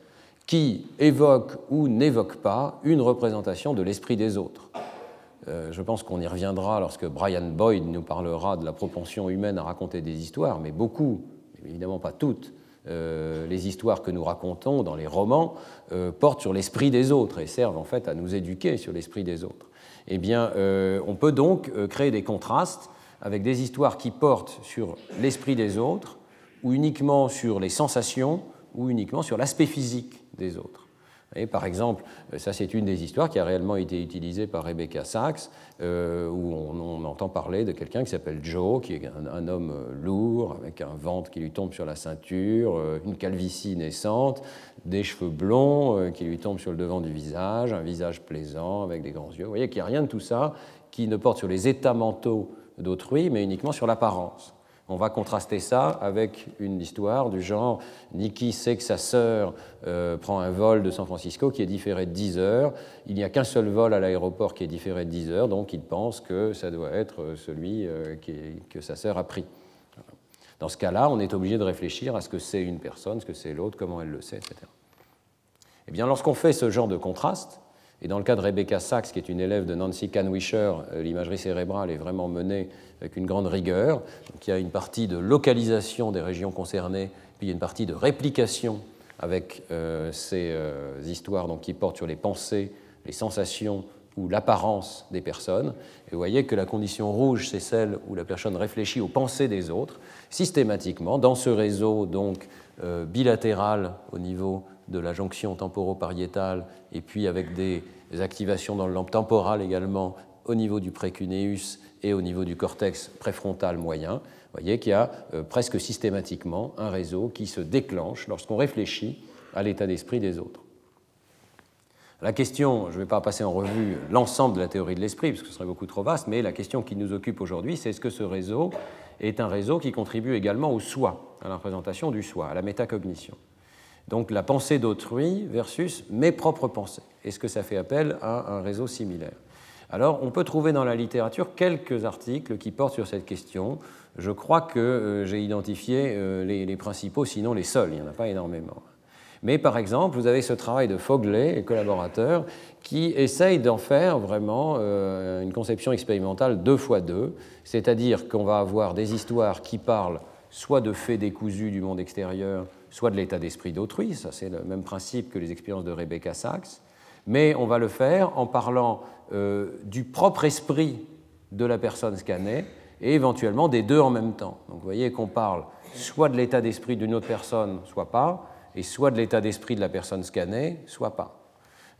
qui évoque ou n'évoque pas une représentation de l'esprit des autres. Euh, je pense qu'on y reviendra lorsque Brian Boyd nous parlera de la propension humaine à raconter des histoires, mais beaucoup, évidemment pas toutes, euh, les histoires que nous racontons dans les romans euh, portent sur l'esprit des autres et servent en fait à nous éduquer sur l'esprit des autres. Eh bien, on peut donc créer des contrastes avec des histoires qui portent sur l'esprit des autres ou uniquement sur les sensations ou uniquement sur l'aspect physique des autres. Et par exemple, ça c'est une des histoires qui a réellement été utilisée par Rebecca Sachs, euh, où on, entend parler de quelqu'un qui s'appelle Joe, qui est un, homme lourd, avec un ventre qui lui tombe sur la ceinture, euh, une calvitie naissante, des cheveux blonds euh, qui lui tombent sur le devant du visage, un visage plaisant avec des grands yeux. Vous voyez qu'il n'y a rien de tout ça qui ne porte sur les états mentaux d'autrui, mais uniquement sur l'apparence. On va contraster ça avec une histoire du genre Nikki sait que sa sœur euh, prend un vol de San Francisco qui est différé de 10 heures. Il n'y a qu'un seul vol à l'aéroport qui est différé de 10 heures, donc il pense que ça doit être celui euh, que sa sœur a pris. Dans ce cas-là, on est obligé de réfléchir à ce que c'est une personne, ce que c'est l'autre, comment elle le sait, etc. Eh bien, lorsqu'on fait ce genre de contraste, et dans le cas de Rebecca Sachs, qui est une élève de Nancy Canwisher, euh, l'imagerie cérébrale est vraiment menée avec une grande rigueur. Donc, il y a une partie de localisation des régions concernées, puis il y a une partie de réplication avec euh, ces euh, histoires donc, qui portent sur les pensées, les sensations ou l'apparence des personnes. Et vous voyez que la condition rouge, c'est celle où la personne réfléchit aux pensées des autres, systématiquement, dans ce réseau donc bilatéral au niveau de la jonction temporopariétale et puis avec des activations dans le lampe temporal également au niveau du précuneus et au niveau du cortex préfrontal moyen. Vous voyez qu'il y a euh, presque systématiquement un réseau qui se déclenche lorsqu'on réfléchit à l'état d'esprit des autres. La question, je ne vais pas passer en revue l'ensemble de la théorie de l'esprit, parce que ce serait beaucoup trop vaste, mais la question qui nous occupe aujourd'hui, c'est est-ce que ce réseau est un réseau qui contribue également au soi, à la représentation du soi, à la métacognition donc la pensée d'autrui versus mes propres pensées. Est-ce que ça fait appel à un réseau similaire? Alors on peut trouver dans la littérature quelques articles qui portent sur cette question. Je crois que euh, j'ai identifié euh, les, principaux, sinon les seuls, il n'y en a pas énormément. Mais par exemple, vous avez ce travail de Foglet et collaborateurs qui essayent d'en faire vraiment euh, une conception expérimentale deux fois deux, c'est-à-dire qu'on va avoir des histoires qui parlent soit de faits décousus du monde extérieur, soit de l'état d'esprit d'autrui, ça c'est le même principe que les expériences de Rebecca Sachs, mais on va le faire en parlant euh, du propre esprit de la personne scannée et éventuellement des deux en même temps. Donc vous voyez qu'on parle soit de l'état d'esprit d'une autre personne, soit pas, et soit de l'état d'esprit de la personne scannée, soit pas.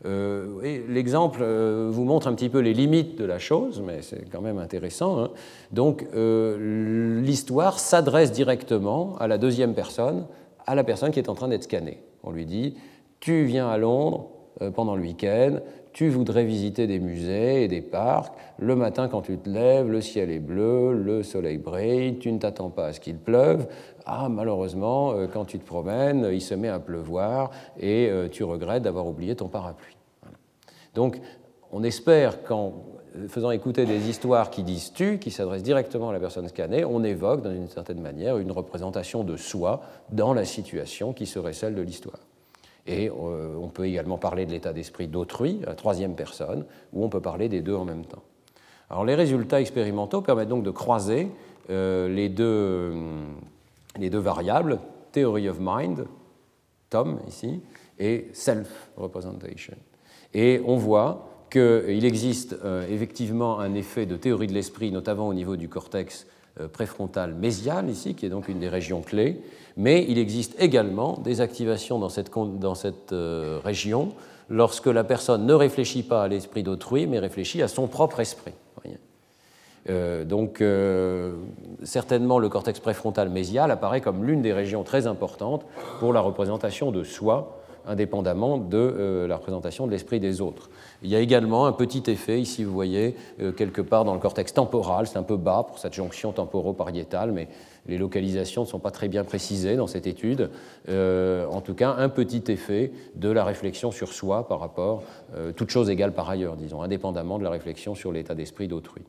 Euh, L'exemple euh, vous montre un petit peu les limites de la chose, mais c'est quand même intéressant. Hein. Donc l'histoire s'adresse directement à la deuxième personne à la personne qui est en train d'être scannée. On lui dit, tu viens à Londres pendant le week-end, tu voudrais visiter des musées et des parcs, le matin quand tu te lèves, le ciel est bleu, le soleil brille, tu ne t'attends pas à ce qu'il pleuve, ah malheureusement, euh, quand tu te promènes, il se met à pleuvoir et euh, tu regrettes d'avoir oublié ton parapluie. Donc on espère qu'en faisant écouter des histoires qui disent tu, qui s'adressent directement à la personne scannée, on évoque d'une certaine manière une représentation de soi dans la situation qui serait celle de l'histoire. Et euh, on peut également parler de l'état d'esprit d'autrui, la troisième personne, ou on peut parler des deux en même temps. Alors les résultats expérimentaux permettent donc de croiser euh, les, deux, les deux variables, theory of mind, Tom ici, et self-representation. Et on voit qu'il existe euh, effectivement un effet de théorie de l'esprit, notamment au niveau du cortex euh, préfrontal mésial, ici, qui est donc une des régions clés, mais il existe également des activations dans cette, dans cette euh, région lorsque la personne ne réfléchit pas à l'esprit d'autrui, mais réfléchit à son propre esprit. donc, certainement, le cortex préfrontal mésial apparaît comme l'une des régions très importantes pour la représentation de soi indépendamment de euh, la représentation de l'esprit des autres. Il y a également un petit effet, ici vous voyez, euh, quelque part dans le cortex temporal, c'est un peu bas pour cette jonction temporopariétale, mais les localisations ne sont pas très bien précisées dans cette étude. Euh, en tout cas, un petit effet de la réflexion sur soi par rapport, toute chose égale par ailleurs, disons, indépendamment de la réflexion sur l'état d'esprit d'autrui.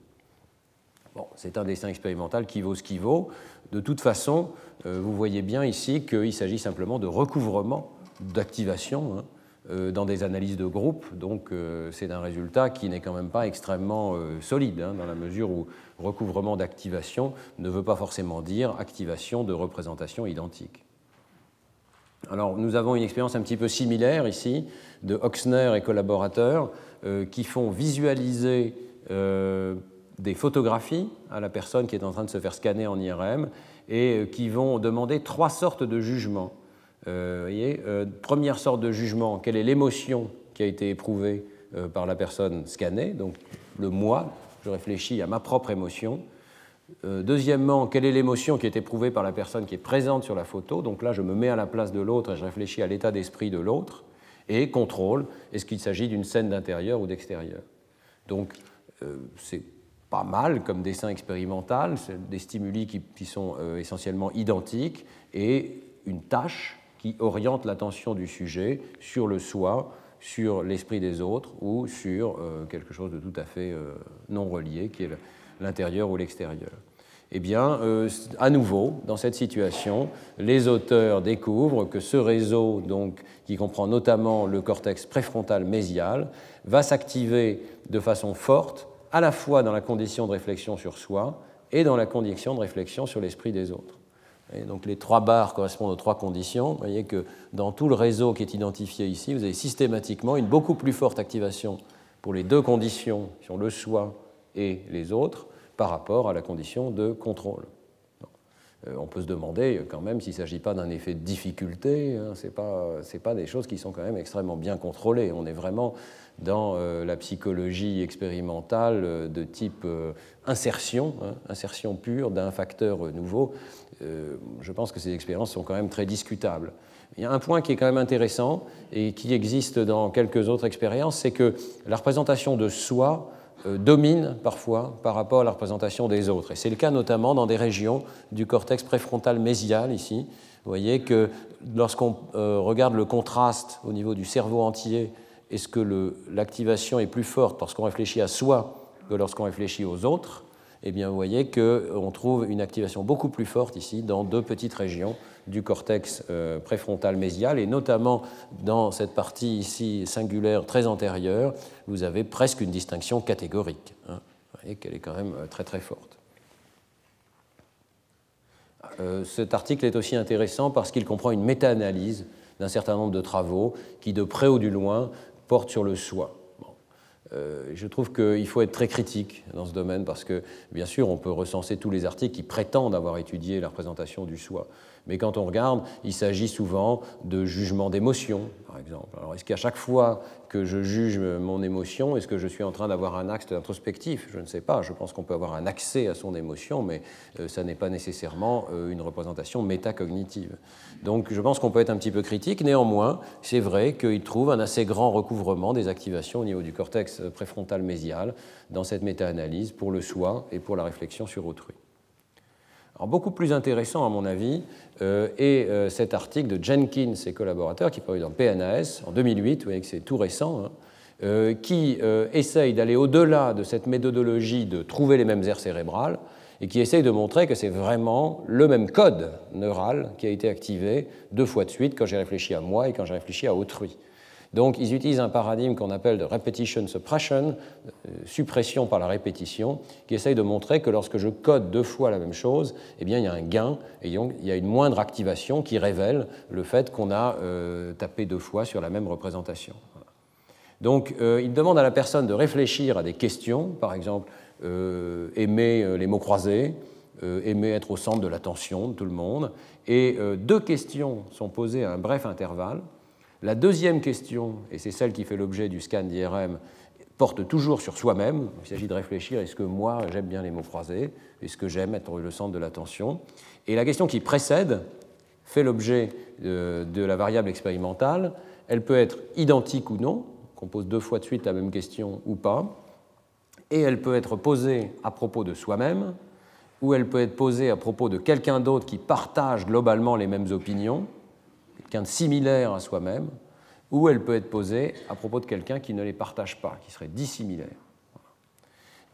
Bon, c'est un dessin expérimental qui vaut ce qui vaut. De toute façon, vous voyez bien ici qu'il s'agit simplement de recouvrement d'activation hein, euh, dans des analyses de groupe. Donc euh, c'est un résultat qui n'est quand même pas extrêmement euh, solide, hein, dans la mesure où recouvrement d'activation ne veut pas forcément dire activation de représentation identique. Alors nous avons une expérience un petit peu similaire ici de Oxner et collaborateurs qui font visualiser des photographies à la personne qui est en train de se faire scanner en IRM et qui vont demander trois sortes de jugements voyez, euh, première sorte de jugement, quelle est l'émotion qui a été éprouvée euh, par la personne scannée, donc le moi, je réfléchis à ma propre émotion. deuxièmement, quelle est l'émotion qui est éprouvée par la personne qui est présente sur la photo, donc là je me mets à la place de l'autre et je réfléchis à l'état d'esprit de l'autre. Et contrôle, est-ce qu'il s'agit d'une scène d'intérieur ou d'extérieur Donc c'est pas mal comme dessin expérimental, des stimuli qui, sont essentiellement identiques et une tâche qui oriente l'attention du sujet sur le soi, sur l'esprit des autres ou sur euh, quelque chose de tout à fait euh, non relié, qui est l'intérieur ou l'extérieur. Eh bien, euh, à nouveau, dans cette situation, les auteurs découvrent que ce réseau, donc, qui comprend notamment le cortex préfrontal mésial, va s'activer de façon forte, à la fois dans la condition de réflexion sur soi et dans la condition de réflexion sur l'esprit des autres donc les trois barres correspondent aux trois conditions. Vous voyez que dans tout le réseau qui est identifié ici, vous avez systématiquement une beaucoup plus forte activation pour les deux conditions, qui sont le soi et les autres, par rapport à la condition de contrôle. Euh, on peut se demander quand même s'il ne s'agit pas d'un effet de difficulté, hein, ce n'est pas, pas, des choses qui sont quand même extrêmement bien contrôlées. On est vraiment dans euh, la psychologie expérimentale euh, de type insertion, hein, insertion pure d'un facteur nouveau. Je pense que ces expériences sont quand même très discutables. Il y a un point qui est quand même intéressant et qui existe dans quelques autres expériences, c'est que la représentation de soi euh, domine parfois par rapport à la représentation des autres. Et c'est le cas notamment dans des régions du cortex préfrontal mésial ici. Vous voyez que lorsqu'on euh, regarde le contraste au niveau du cerveau entier, est-ce que l'activation est plus forte lorsqu'on réfléchit à soi que lorsqu'on réfléchit aux autres? Eh bien, vous voyez qu'on trouve une activation beaucoup plus forte ici dans deux petites régions du cortex euh, préfrontal mésial, et notamment dans cette partie ici singulaire très antérieure, vous avez presque une distinction catégorique. Hein. Vous voyez qu'elle est quand même euh, très très forte. Euh, cet article est aussi intéressant parce qu'il comprend une méta-analyse d'un certain nombre de travaux qui, de près ou du loin, portent sur le soi. Je trouve qu'il faut être très critique dans ce domaine parce que, bien sûr, on peut recenser tous les articles qui prétendent avoir étudié la représentation du soi. Mais quand on regarde, il s'agit souvent de jugement d'émotion, par exemple. Alors, est-ce qu'à chaque fois que je juge mon émotion, est-ce que je suis en train d'avoir un acte introspectif? Je ne sais pas. Je pense qu'on peut avoir un accès à son émotion, mais euh, ça n'est pas nécessairement euh, une représentation métacognitive. Donc, je pense qu'on peut être un petit peu critique. Néanmoins, c'est vrai qu'il trouve un assez grand recouvrement des activations au niveau du cortex préfrontal mésial dans cette méta-analyse pour le soi et pour la réflexion sur autrui beaucoup plus intéressant, à mon avis, euh, est euh, cet article de Jenkins et collaborateurs qui est paru dans PNAS en 2008, vous voyez que c'est tout récent, hein, euh, qui essaye d'aller au-delà de cette méthodologie de trouver les mêmes aires cérébrales et qui essaye de montrer que c'est vraiment le même code neural qui a été activé deux fois de suite quand j'ai réfléchi à moi et quand j'ai réfléchi à autrui. Donc ils utilisent un paradigme qu'on appelle de repetition suppression, euh, suppression par la répétition, qui essaye de montrer que lorsque je code deux fois la même chose, eh bien, il y a un gain et il y a une moindre activation qui révèle le fait qu'on a euh, tapé deux fois sur la même représentation. Donc euh, il demande à la personne de réfléchir à des questions, par exemple aimer les mots croisés, aimer être au centre de l'attention de tout le monde, et deux questions sont posées à un bref intervalle la deuxième question, et c'est celle qui fait l'objet du scan d'IRM, porte toujours sur soi-même. Il s'agit de réfléchir est-ce que moi j'aime bien les mots croisés? Est-ce que j'aime être le centre de l'attention? Et la question qui précède fait l'objet de, la variable expérimentale. Elle peut être identique ou non, qu'on pose deux fois de suite la même question ou pas. Et elle peut être posée à propos de soi-même, ou elle peut être posée à propos de quelqu'un d'autre qui partage globalement les mêmes opinions quelqu'un de similaire à soi-même, ou elle peut être posée à propos de quelqu'un qui ne les partage pas, qui serait dissimilaire.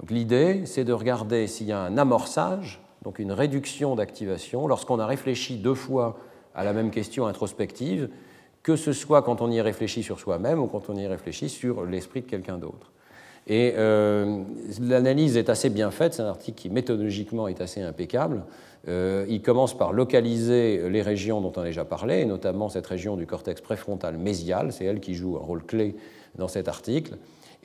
Donc l'idée, c'est de regarder s'il y a un amorçage, donc une réduction d'activation, lorsqu'on a réfléchi deux fois à la même question introspective, que ce soit quand on y réfléchit sur soi-même ou quand on y réfléchit sur l'esprit de quelqu'un d'autre. Et euh, l'analyse est assez bien faite, c'est un article qui méthodologiquement est assez impeccable. Euh, il commence par localiser les régions dont on a déjà parlé, et notamment cette région du cortex préfrontal mésial, c'est elle qui joue un rôle clé dans cet article.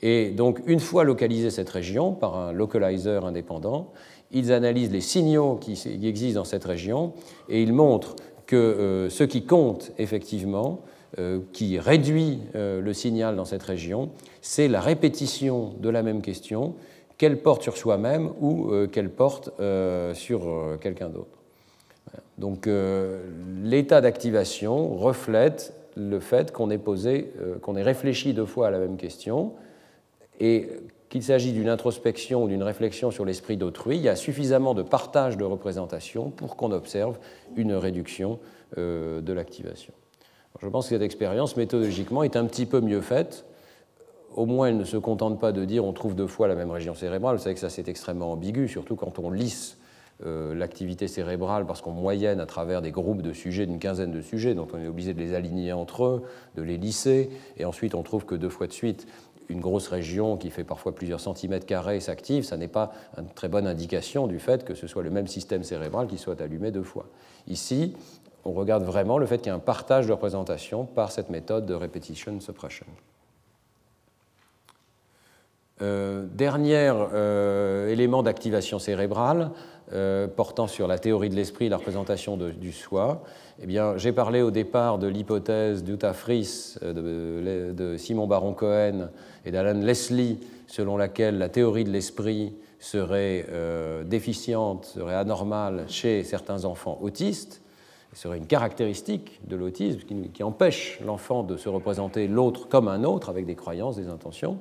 Et donc, une fois localisée cette région par un localizer indépendant, ils analysent les signaux qui existent dans cette région et ils montrent que ce qui compte effectivement, qui réduit le signal dans cette région, c'est la répétition de la même question, qu'elle porte sur soi-même ou qu'elle porte sur quelqu'un d'autre. Donc l'état d'activation reflète le fait qu'on ait posé, qu'on ait réfléchi deux fois à la même question et qu'il s'agit d'une introspection ou d'une réflexion sur l'esprit d'autrui, il y a suffisamment de partage de représentation pour qu'on observe une réduction euh, de l'activation. Je pense que cette expérience, méthodologiquement, est un petit peu mieux faite. Au moins, elle ne se contente pas de dire on trouve deux fois la même région cérébrale. Vous savez que ça, c'est extrêmement ambigu, surtout quand on lisse euh, l'activité cérébrale, parce qu'on moyenne à travers des groupes de sujets, d'une quinzaine de sujets, donc on est obligé de les aligner entre eux, de les lisser, et ensuite on trouve que deux fois de suite, une grosse région qui fait parfois plusieurs centimètres carrés s'active, ça n'est pas une très bonne indication du fait que ce soit le même système cérébral qui soit allumé deux fois. Ici, on regarde vraiment le fait qu'il y a un partage de représentation par cette méthode de repetition suppression. Euh, dernier euh, élément d'activation cérébrale euh, portant sur la théorie de l'esprit et la représentation du soi. Eh j'ai parlé au départ de l'hypothèse d'Uta Fries, de, de, Simon Baron Cohen et d'Alan Leslie, selon laquelle la théorie de l'esprit serait déficiente, serait anormale chez certains enfants autistes, serait une caractéristique de l'autisme qui, empêche l'enfant de se représenter l'autre comme un autre avec des croyances, des intentions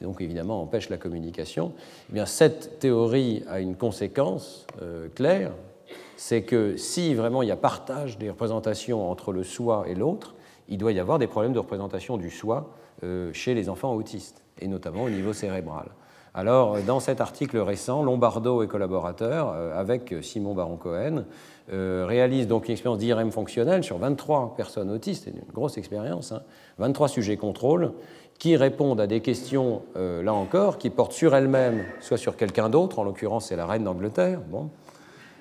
et donc évidemment empêche la communication, eh bien, cette théorie a une conséquence euh, claire, c'est que si vraiment il y a partage des représentations entre le soi et l'autre, il doit y avoir des problèmes de représentation du soi euh, chez les enfants autistes, et notamment au niveau cérébral. Alors, dans cet article récent, Lombardo et collaborateurs, euh, avec Simon Baron-Cohen, réalisent donc une expérience d'IRM fonctionnelle sur 23 personnes autistes, c'est une grosse expérience, 23 hein, sujets contrôle, qui répondent à des questions, euh, là encore, qui portent sur elles-mêmes, soit sur quelqu'un d'autre, en l'occurrence c'est la reine d'Angleterre, bon,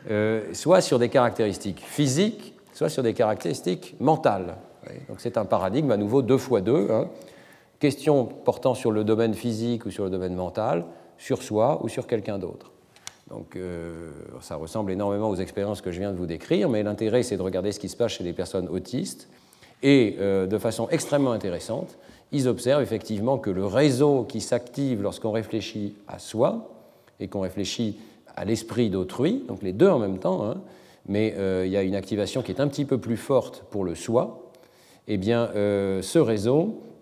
euh, soit sur des caractéristiques physiques, soit sur des caractéristiques mentales. Donc c'est un paradigme à nouveau deux fois deux. Hein. Questions portant sur le domaine physique ou sur le domaine mental, sur soi ou sur quelqu'un d'autre. Donc euh, ça ressemble énormément aux expériences que je viens de vous décrire, mais l'intérêt c'est de regarder ce qui se passe chez les personnes autistes. Et de façon extrêmement intéressante, ils observent effectivement que le réseau qui s'active lorsqu'on réfléchit à soi et qu'on réfléchit à l'esprit d'autrui, donc les deux en même temps, hein, mais euh, il y a une activation qui est un petit peu plus forte pour le soi, eh bien euh, ce réseau euh,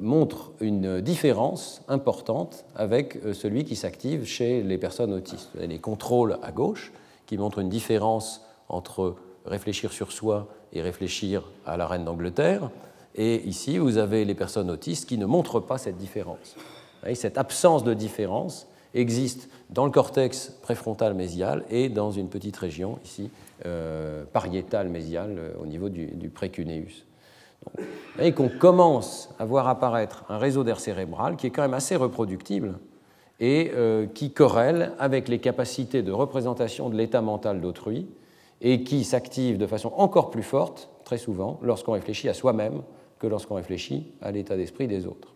montre une différence importante avec celui qui s'active chez les personnes autistes. Vous avez les contrôles à gauche qui montrent une différence entre réfléchir sur soi et réfléchir à la reine d'Angleterre. Et ici, vous avez les personnes autistes qui ne montrent pas cette différence. Cette absence de différence existe dans le cortex préfrontal mésial et dans une petite région ici euh, pariétale mésiale euh, au niveau du, du voyez qu'on commence à voir apparaître un réseau d'air cérébral qui est quand même assez reproductible et euh, qui corrèle avec les capacités de représentation de l'état mental d'autrui et qui s'active de façon encore plus forte, très souvent, lorsqu'on réfléchit à soi-même que lorsqu'on réfléchit à l'état d'esprit des autres.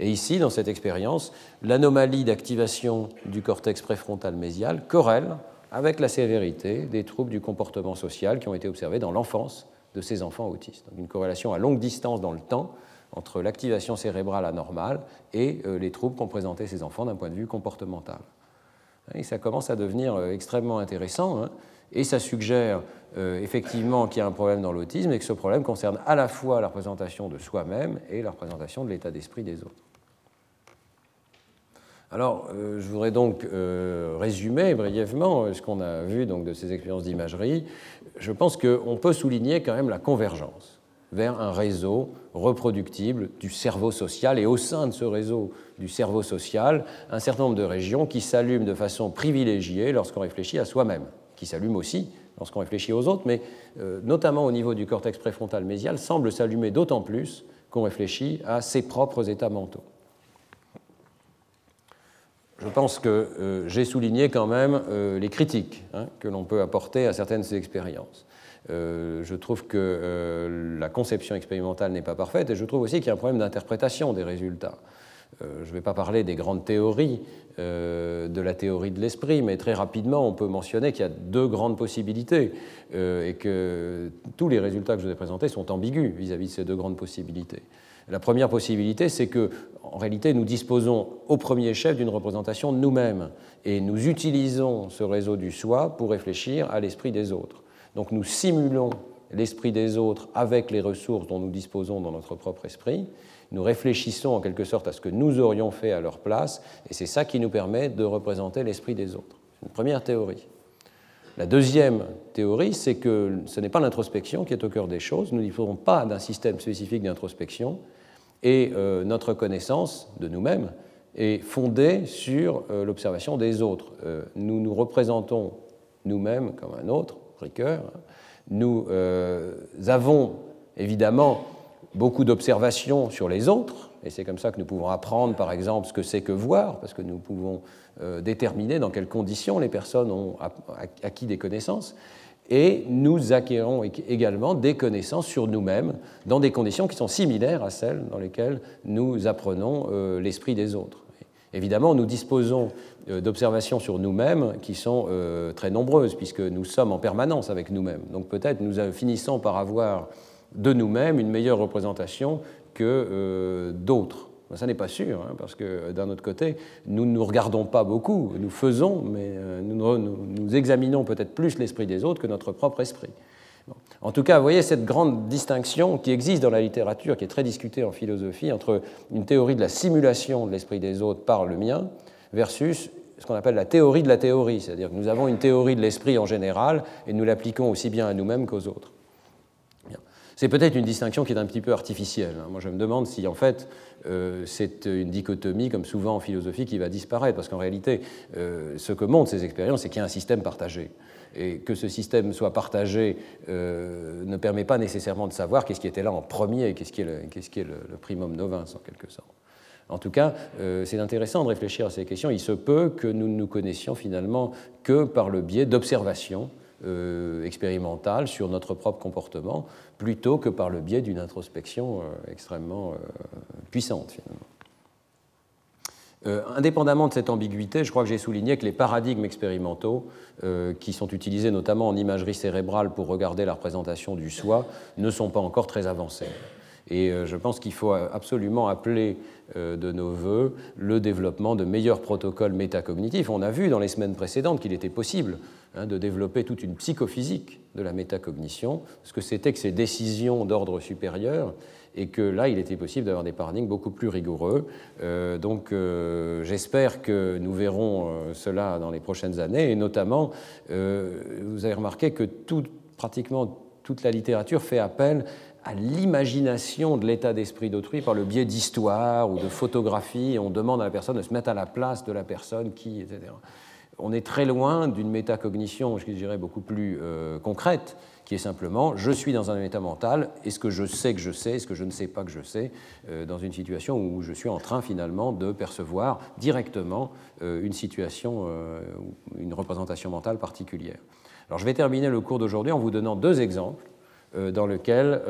Et ici, dans cette expérience, l'anomalie d'activation du cortex préfrontal mésial corrèle avec la sévérité des troubles du comportement social qui ont été observés dans l'enfance de ces enfants autistes. Donc une corrélation à longue distance dans le temps entre l'activation cérébrale anormale et euh, les troubles qu'ont présentés ces enfants d'un point de vue comportemental. Et ça commence à devenir euh, extrêmement intéressant. Hein et ça suggère euh, effectivement qu'il y a un problème dans l'autisme et que ce problème concerne à la fois la représentation de soi-même et la représentation de l'état d'esprit des autres. Alors, euh, je voudrais donc euh, résumer brièvement ce qu'on a vu donc, de ces expériences d'imagerie. Je pense qu'on peut souligner quand même la convergence vers un réseau reproductible du cerveau social et au sein de ce réseau du cerveau social, un certain nombre de régions qui s'allument de façon privilégiée lorsqu'on réfléchit à soi-même qui s'allume aussi lorsqu'on réfléchit aux autres, mais euh, notamment au niveau du cortex préfrontal mésial, semble s'allumer d'autant plus qu'on réfléchit à ses propres états mentaux. Je pense que euh, j'ai souligné quand même euh, les critiques hein, que l'on peut apporter à certaines expériences. je trouve que la conception expérimentale n'est pas parfaite et je trouve aussi qu'il y a un problème d'interprétation des résultats. je ne vais pas parler des grandes théories de la théorie de l'esprit, mais très rapidement, on peut mentionner qu'il y a deux grandes possibilités et que tous les résultats que je vous ai présentés sont ambigus vis-à-vis -vis de ces deux grandes possibilités. La première possibilité, c'est que, en réalité, nous disposons au premier chef d'une représentation nous-mêmes et nous utilisons ce réseau du soi pour réfléchir à l'esprit des autres. Donc nous simulons l'esprit des autres avec les ressources dont nous disposons dans notre propre esprit. Nous réfléchissons en quelque sorte à ce que nous aurions fait à leur place, et c'est ça qui nous permet de représenter l'esprit des autres. C'est une première théorie. La deuxième théorie, c'est que ce n'est pas l'introspection qui est au cœur des choses. Nous ne disposons pas d'un système spécifique d'introspection, et euh, notre connaissance de nous-mêmes est fondée sur euh, l'observation des autres. Euh, nous nous représentons nous-mêmes comme un autre, Ricoeur. Nous avons évidemment beaucoup d'observations sur les autres, et c'est comme ça que nous pouvons apprendre, par exemple, ce que c'est que voir, parce que nous pouvons déterminer dans quelles conditions les personnes ont acquis des connaissances et nous acquérons également des connaissances sur nous-mêmes dans des conditions qui sont similaires à celles dans lesquelles nous apprenons euh, l'esprit des autres. Évidemment, nous disposons euh, d'observations sur nous-mêmes qui sont euh, très nombreuses, puisque nous sommes en permanence avec nous-mêmes. Donc peut-être nous finissons par avoir de nous-mêmes une meilleure représentation que d'autres. Ben, ça n'est pas sûr, hein, parce que d'un autre côté, nous ne nous regardons pas beaucoup, nous faisons, mais euh, nous, examinons peut-être plus l'esprit des autres que notre propre esprit. En tout cas, vous voyez cette grande distinction qui existe dans la littérature, qui est très discutée en philosophie, entre une théorie de la simulation de l'esprit des autres par le mien versus ce qu'on appelle la théorie de la théorie, c'est-à-dire que nous avons une théorie de l'esprit en général et nous l'appliquons aussi bien à nous-mêmes qu'aux autres. C'est peut-être une distinction qui est un petit peu artificielle. Hein. Moi, je me demande si, en fait, euh, c'est une dichotomie, comme souvent en philosophie, qui va disparaître, parce qu'en réalité, euh, ce que montrent ces expériences, c'est qu'il y a un système partagé. Et que ce système soit partagé euh, ne permet pas nécessairement de savoir qu'est-ce qui était là en premier qu'est-ce qui est, le, qu'est-ce qui est le, primum novins, en quelque sorte. En tout cas, c'est intéressant de réfléchir à ces questions. Il se peut que nous ne nous connaissions finalement que par le biais d'observations euh, expérimentale sur notre propre comportement, plutôt que par le biais d'une introspection euh, extrêmement euh, puissante finalement. indépendamment de cette ambiguïté, je crois que j'ai souligné que les paradigmes expérimentaux, qui sont utilisés notamment en imagerie cérébrale pour regarder la représentation du soi, ne sont pas encore très avancés. Et je pense qu'il faut absolument appeler de nos voeux le développement de meilleurs protocoles métacognitifs. On a vu dans les semaines précédentes qu'il était possible Hein, de développer toute une psychophysique de la métacognition, ce que c'était que ces décisions d'ordre supérieur, et que là, il était possible d'avoir des paradigmes beaucoup plus rigoureux. Euh, donc, euh, j'espère que nous verrons euh, cela dans les prochaines années, et notamment, vous avez remarqué que pratiquement toute la littérature fait appel à l'imagination de l'état d'esprit d'autrui par le biais d'histoires ou de photographies. On demande à la personne de se mettre à la place de la personne qui, etc on est très loin d'une métacognition, je dirais, beaucoup plus euh, concrète, qui est simplement je suis dans un état mental, est-ce que je sais que je sais, est-ce que je ne sais pas que je sais, euh, dans une situation où je suis en train finalement de percevoir directement euh, une situation, une représentation mentale particulière. Alors je vais terminer le cours d'aujourd'hui en vous donnant deux exemples dans lesquels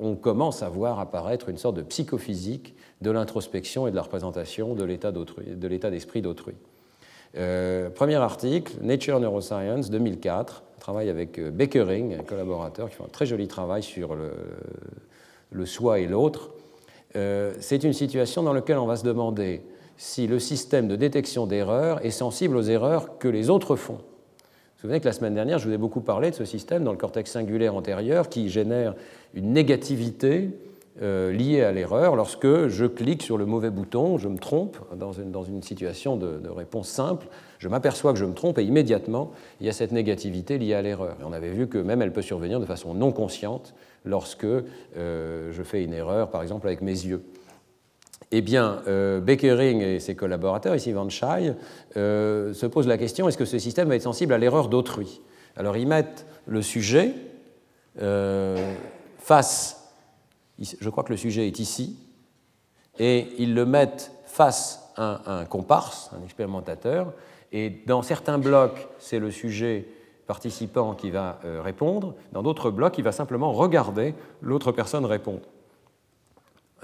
on commence à voir apparaître une sorte de psychophysique de l'introspection et de la représentation de l'état d'esprit d'autrui. Euh, premier article, Nature Neuroscience 2004, travail avec euh, Beckering, un collaborateur qui fait un très joli travail sur le, soi et l'autre. Euh, c'est une situation dans laquelle on va se demander si le système de détection d'erreurs est sensible aux erreurs que les autres font. Vous vous souvenez que la semaine dernière, je vous ai beaucoup parlé de ce système dans le cortex singulaire antérieur qui génère une négativité euh, lié à l'erreur. Lorsque je clique sur le mauvais bouton, je me trompe dans une, dans une situation de, réponse simple, je m'aperçois que je me trompe et immédiatement, il y a cette négativité liée à l'erreur. Et on avait vu que même elle peut survenir de façon non consciente lorsque euh, je fais une erreur, par exemple avec mes yeux. Eh bien, euh, Beckering et ses collaborateurs, ici Van Schei, se posent la question est-ce que ce système va être sensible à l'erreur d'autrui? Alors, ils mettent le sujet face je crois que le sujet est ici, et ils le mettent face à un comparse, un expérimentateur, et dans certains blocs, c'est le sujet participant qui va euh, répondre, dans d'autres blocs, il va simplement regarder l'autre personne répondre.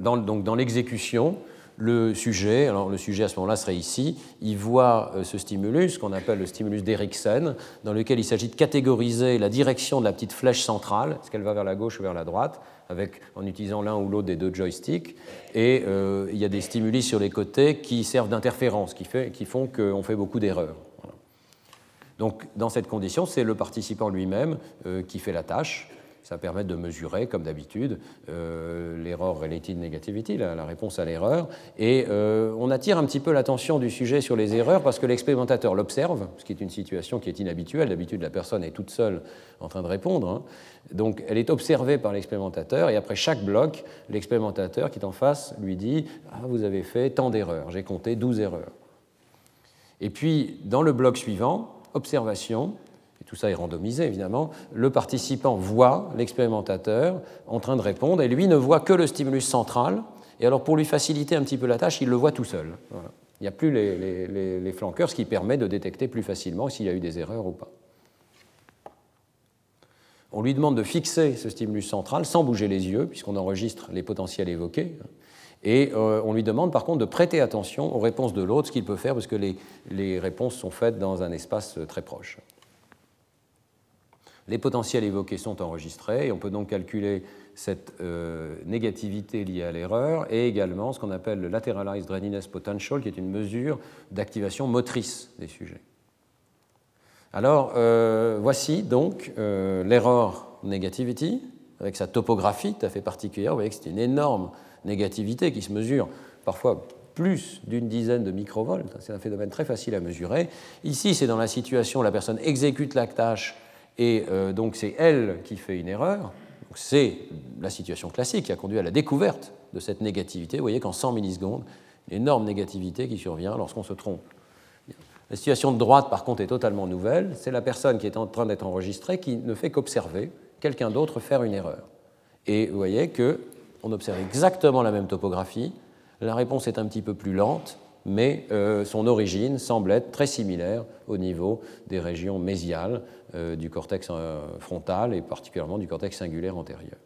donc dans l'exécution, Le sujet, alors le sujet à ce moment-là serait ici, il voit euh, ce stimulus, qu'on appelle le stimulus d'Eriksen, dans lequel il s'agit de catégoriser la direction de la petite flèche centrale, est-ce qu'elle va vers la gauche ou vers la droite, avec, en utilisant l'un ou l'autre des deux joysticks. Et euh, il y a des stimuli sur les côtés qui servent d'interférence, qui, font qu'on fait beaucoup d'erreurs. Donc, dans cette condition, c'est le participant lui-même euh, qui fait la tâche ça permet de mesurer, comme d'habitude, euh, l'erreur related negativity, la, réponse à l'erreur. Et euh, on attire un petit peu l'attention du sujet sur les erreurs parce que l'expérimentateur l'observe, ce qui est une situation qui est inhabituelle. D'habitude, la personne est toute seule en train de répondre. Hein. Donc, elle est observée par l'expérimentateur et après chaque bloc, l'expérimentateur qui est en face lui dit Ah, vous avez fait tant d'erreurs, j'ai compté 12 erreurs. Et puis, dans le bloc suivant, observation, tout ça est randomisé évidemment, le participant voit l'expérimentateur en train de répondre et lui ne voit que le stimulus central. Et alors pour lui faciliter un petit peu la tâche, il le voit tout seul. Il n'y a plus les, flanqueurs, ce qui permet de détecter plus facilement s'il y a eu des erreurs ou pas. On lui demande de fixer ce stimulus central sans bouger les yeux, puisqu'on enregistre les potentiels évoqués. Et euh, on lui demande par contre de prêter attention aux réponses de l'autre, ce qu'il peut faire, parce que les réponses sont faites dans un espace très proche. Les potentiels évoqués sont enregistrés et on peut donc calculer cette euh, négativité liée à l'erreur et également ce qu'on appelle le lateralized readiness potential, qui est une mesure d'activation motrice des sujets. Alors, euh, voici donc euh, l'erreur negativity, avec sa topographie tout à fait particulière. Vous voyez que c'est une énorme négativité qui se mesure parfois plus d'une dizaine de microvolts. C'est un phénomène très facile à mesurer. Ici, c'est dans la situation où la personne exécute la tâche et euh, donc c'est elle qui fait une erreur. C'est la situation classique qui a conduit à la découverte de cette négativité. Vous voyez qu'en 100 millisecondes, une énorme négativité qui survient lorsqu'on se trompe. La situation de droite, par contre, est totalement nouvelle. C'est la personne qui est en train d'être enregistrée qui ne fait qu'observer quelqu'un d'autre faire une erreur. Et vous voyez qu'on observe exactement la même topographie. La réponse est un petit peu plus lente, mais euh, son origine semble être très similaire au niveau des régions mésiales du cortex euh, frontal et particulièrement du cortex singulaire antérieur.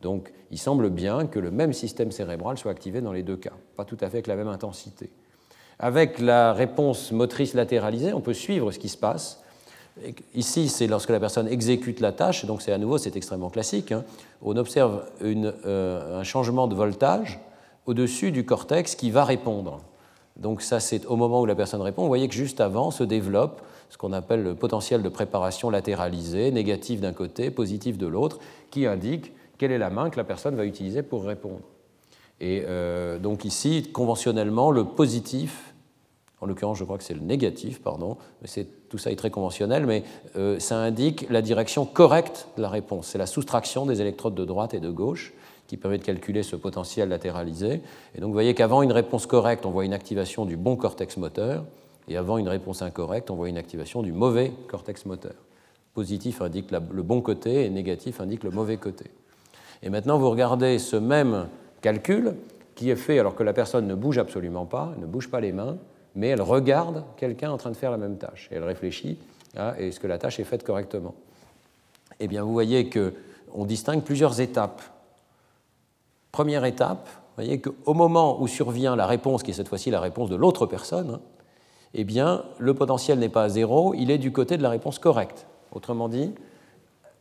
Donc il semble bien que le même système cérébral soit activé dans les deux cas, pas tout à fait avec la même intensité. Avec la réponse motrice latéralisée, on peut suivre ce qui se passe. Ici, c'est lorsque la personne exécute la tâche, donc c'est à nouveau, c'est extrêmement classique. Hein. On observe un changement de voltage au-dessus du cortex qui va répondre. Donc ça, c'est au moment où la personne répond. Vous voyez que juste avant se développe ce qu'on appelle le potentiel de préparation latéralisé, négatif d'un côté, positif de l'autre, qui indique quelle est la main que la personne va utiliser pour répondre. Et euh, donc ici, conventionnellement, le positif, en l'occurrence je crois que c'est le négatif, pardon, mais tout ça est très conventionnel, mais euh, ça indique la direction correcte de la réponse. C'est la soustraction des électrodes de droite et de gauche qui permet de calculer ce potentiel latéralisé. Et donc vous voyez qu'avant une réponse correcte, on voit une activation du bon cortex moteur, et avant une réponse incorrecte, on voit une activation du mauvais cortex moteur. Positif indique le bon côté et négatif indique le mauvais côté. Et maintenant, vous regardez ce même calcul qui est fait alors que la personne ne bouge absolument pas, ne bouge pas les mains, mais elle regarde quelqu'un en train de faire la même tâche et elle réfléchit à est-ce que la tâche est faite correctement? Eh bien, vous voyez qu'on distingue plusieurs étapes Première étape, vous voyez qu'au moment où survient la réponse, qui est cette fois-ci la réponse de l'autre personne, eh bien, le potentiel n'est pas à zéro, il est du côté de la réponse correcte. Autrement dit,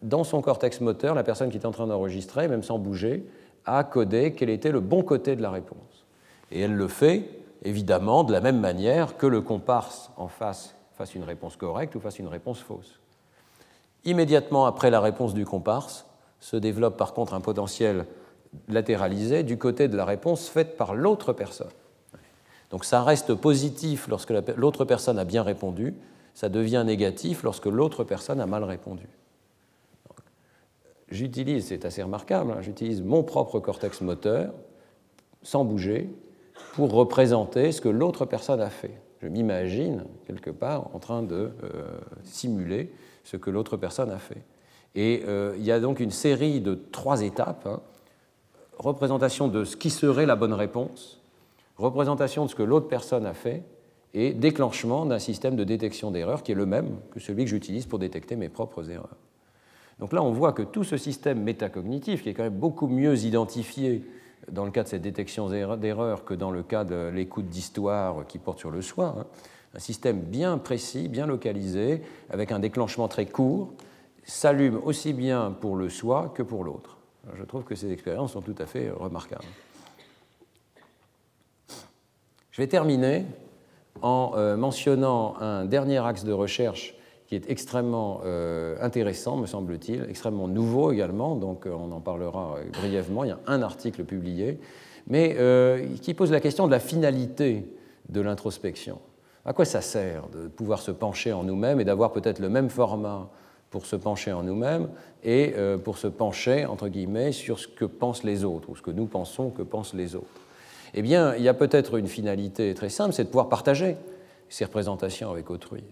dans son cortex moteur, la personne qui est en train d'enregistrer, même sans bouger, a codé quel était le bon côté de la réponse. Et elle le fait, évidemment, de la même manière que le comparse en face fasse une réponse correcte ou fasse une réponse fausse. Immédiatement après la réponse du comparse, se développe par contre un potentiel latéralisé du côté de la réponse faite par l'autre personne. Donc ça reste positif lorsque l'autre personne a bien répondu, ça devient négatif lorsque l'autre personne a mal répondu. J'utilise, c'est assez remarquable, hein, j'utilise mon propre cortex moteur, sans bouger, pour représenter ce que l'autre personne a fait. Je m'imagine, quelque part, en train de euh, simuler ce que l'autre personne a fait. Et euh, il y a donc une série de trois étapes. Hein, représentation de ce qui serait la bonne réponse, représentation de ce que l'autre personne a fait, et déclenchement d'un système de détection d'erreurs qui est le même que celui que j'utilise pour détecter mes propres erreurs. Donc là, on voit que tout ce système métacognitif, qui est quand même beaucoup mieux identifié dans le cas de cette détection d'erreur que dans le cas de l'écoute d'histoire qui porte sur le soi. Hein. Un système bien précis, bien localisé, avec un déclenchement très court, s'allume aussi bien pour le soi que pour l'autre. Je trouve que ces expériences sont tout à fait remarquables. Je vais terminer en euh, mentionnant un dernier axe de recherche qui est extrêmement euh, intéressant, me semble-t-il, extrêmement nouveau également, donc euh, on en parlera brièvement. Il y a un article publié, mais qui pose la question de la finalité de l'introspection. À quoi ça sert de pouvoir se pencher en nous-mêmes et d'avoir peut-être le même format pour se pencher en nous-mêmes et pour se pencher, entre guillemets, sur ce que pensent les autres, ou ce que nous pensons que pensent les autres? Eh bien, il y a peut-être une finalité très simple, c'est de pouvoir partager ces représentations avec autrui.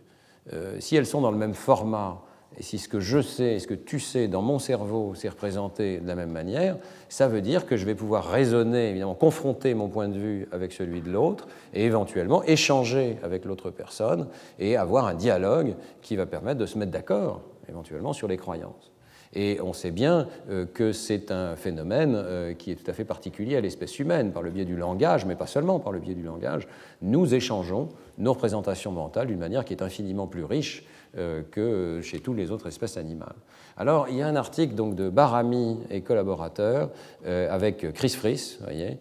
Euh, si elles sont dans le même format, et si ce que je sais, ce que tu sais dans mon cerveau s'est représenté de la même manière, ça veut dire que je vais pouvoir raisonner, évidemment, confronter mon point de vue avec celui de l'autre, et éventuellement échanger avec l'autre personne, et avoir un dialogue qui va permettre de se mettre d'accord, éventuellement, sur les croyances. Et on sait bien euh, que c'est un phénomène euh, qui est tout à fait particulier à l'espèce humaine, par le biais du langage, mais pas seulement par le biais du langage. Nous échangeons nos représentations mentales d'une manière qui est infiniment plus riche euh, que chez toutes les autres espèces animales. Alors, il y a un article donc, de Barami et collaborateurs avec Chris voyez,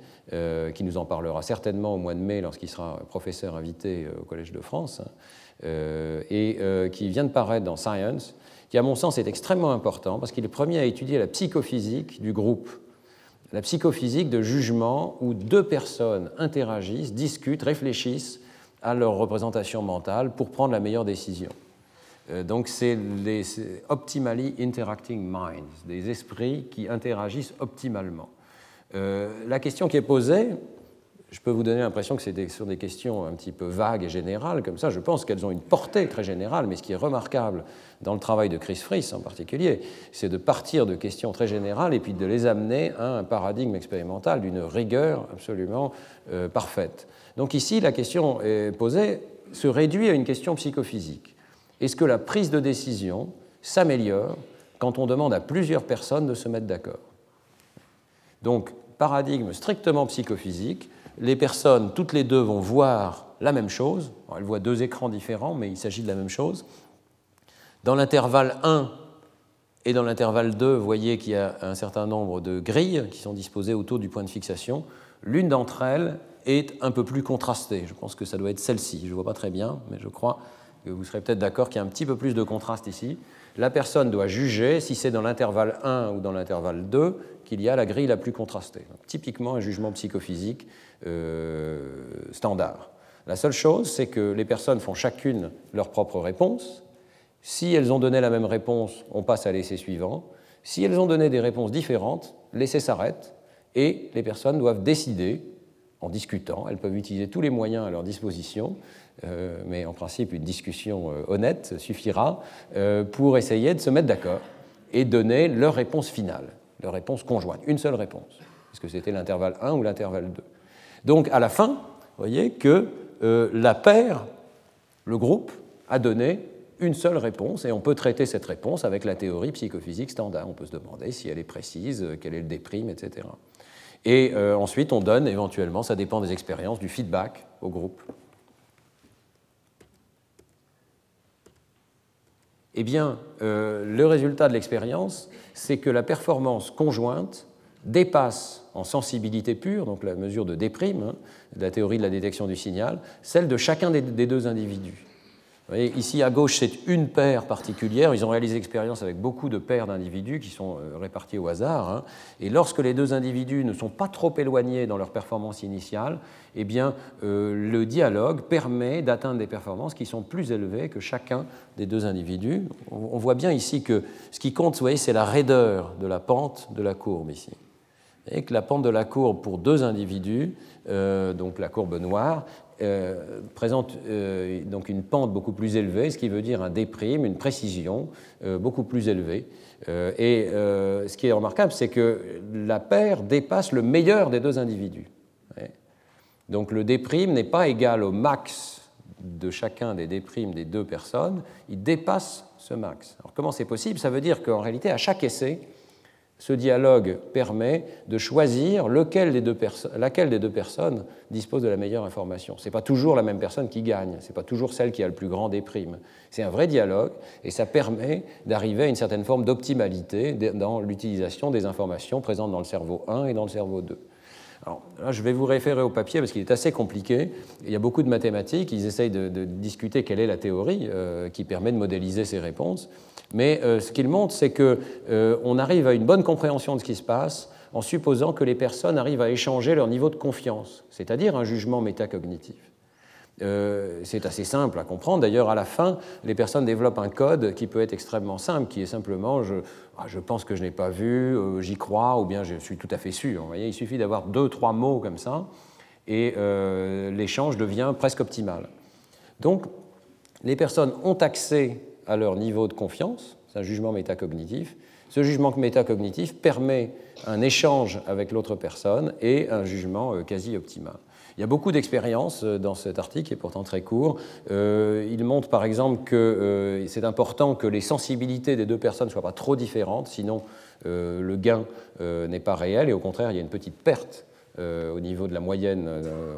qui nous en parlera certainement au mois de mai lorsqu'il sera professeur invité au Collège de France, hein, et qui vient de paraître dans Science, qui, à mon sens, est extrêmement important parce qu'il est le premier à étudier la psychophysique du groupe, la psychophysique de jugement où deux personnes interagissent, discutent, réfléchissent à leur représentation mentale pour prendre la meilleure décision. Euh, donc c'est les optimally interacting minds, des esprits qui interagissent optimalement. Euh, la question qui est posée, je peux vous donner l'impression que c'est sur des questions un petit peu vagues et générales, comme ça, je pense qu'elles ont une portée très générale, mais ce qui est remarquable dans le travail de Chris Fries en particulier, c'est de partir de questions très générales et puis de les amener à un paradigme expérimental d'une rigueur absolument euh, parfaite. Donc ici, la question est posée se réduit à une question psychophysique. Est-ce que la prise de décision s'améliore quand on demande à plusieurs personnes de se mettre d'accord? Donc, paradigme strictement psychophysique, les personnes, toutes les deux, vont voir la même chose. elles voient deux écrans différents, mais il s'agit de la même chose. Dans l'intervalle 1 et dans l'intervalle 2, vous voyez qu'il y a un certain nombre de grilles qui sont disposées autour du point de fixation. L'une d'entre elles est un peu plus contrastée. Je pense que ça doit être celle-ci. Je ne vois pas très bien, mais je crois que vous serez peut-être d'accord qu'il y a un petit peu plus de contraste ici. La personne doit juger si c'est dans l'intervalle 1 ou dans l'intervalle 2 qu'il y a la grille la plus contrastée. typiquement un jugement psychophysique euh, standard. La seule chose, c'est que les personnes font chacune leur propre réponse. Si elles ont donné la même réponse, on passe à l'essai suivant. Si elles ont donné des réponses différentes, l'essai s'arrête et les personnes doivent décider en discutant. Elles peuvent utiliser tous les moyens à leur disposition, euh, mais en principe, une discussion euh, honnête suffira pour essayer de se mettre d'accord et donner leur réponse finale, leur réponse conjointe, une seule réponse. Est-ce que c'était l'intervalle 1 ou l'intervalle 2 donc à la fin, vous voyez que euh, la paire, le groupe, a donné une seule réponse et on peut traiter cette réponse avec la théorie psychophysique standard. On peut se demander si elle est précise, euh, quel est le déprime, etc. Et euh, ensuite, on donne éventuellement, ça dépend des expériences, du feedback au groupe. Eh bien, le résultat de l'expérience, c'est que la performance conjointe dépasse en sensibilité pure, donc la mesure de déprime, hein, de la théorie de la détection du signal, celle de chacun des, deux individus. Vous voyez, ici à gauche, c'est une paire particulière. Ils ont réalisé l'expérience avec beaucoup de paires d'individus qui sont euh, répartis au hasard. Hein. Et lorsque les deux individus ne sont pas trop éloignés dans leur performance initiale, eh bien, euh, le dialogue permet d'atteindre des performances qui sont plus élevées que chacun des deux individus. On voit bien ici que ce qui compte, vous voyez, c'est la raideur de la pente de la courbe ici et que la pente de la courbe pour deux individus, euh, donc la courbe noire, euh, présente euh, donc une pente beaucoup plus élevée, ce qui veut dire un déprime, une précision beaucoup plus élevée. et ce qui est remarquable, c'est que la paire dépasse le meilleur des deux individus. Donc le déprime n'est pas égal au max de chacun des déprimes des deux personnes, il dépasse ce max. Alors comment c'est possible? Ça veut dire qu'en réalité, à chaque essai, ce dialogue permet de choisir lequel des deux laquelle des deux personnes dispose de la meilleure information. Ce n'est pas toujours la même personne qui gagne, ce n'est pas toujours celle qui a le plus grand des primes. C'est un vrai dialogue et ça permet d'arriver à une certaine forme d'optimalité dans l'utilisation des informations présentes dans le cerveau 1 et dans le cerveau 2. Alors, là, je vais vous référer au papier parce qu'il est assez compliqué. Il y a beaucoup de mathématiques, ils essayent de, discuter quelle est la théorie euh, qui permet de modéliser ces réponses. Mais euh, ce qu'il montre, c'est qu'on euh, arrive à une bonne compréhension de ce qui se passe en supposant que les personnes arrivent à échanger leur niveau de confiance, c'est-à-dire un jugement métacognitif. Euh, c'est assez simple à comprendre. D'ailleurs, à la fin, les personnes développent un code qui peut être extrêmement simple, qui est simplement je, ah, pense que je n'ai pas vu, j'y crois, ou bien je suis tout à fait sûr. Vous voyez, il suffit d'avoir deux, trois mots comme ça, et l'échange devient presque optimal. Donc, les personnes ont accès à leur niveau de confiance, c'est un jugement métacognitif. Ce jugement métacognitif permet un échange avec l'autre personne et un jugement euh, quasi optimal. Il y a beaucoup d'expériences euh, dans cet article, qui est pourtant très court. Euh, il montre par exemple que c'est important que les sensibilités des deux personnes ne soient pas trop différentes, sinon le gain n'est pas réel et au contraire il y a une petite perte au niveau de la moyenne,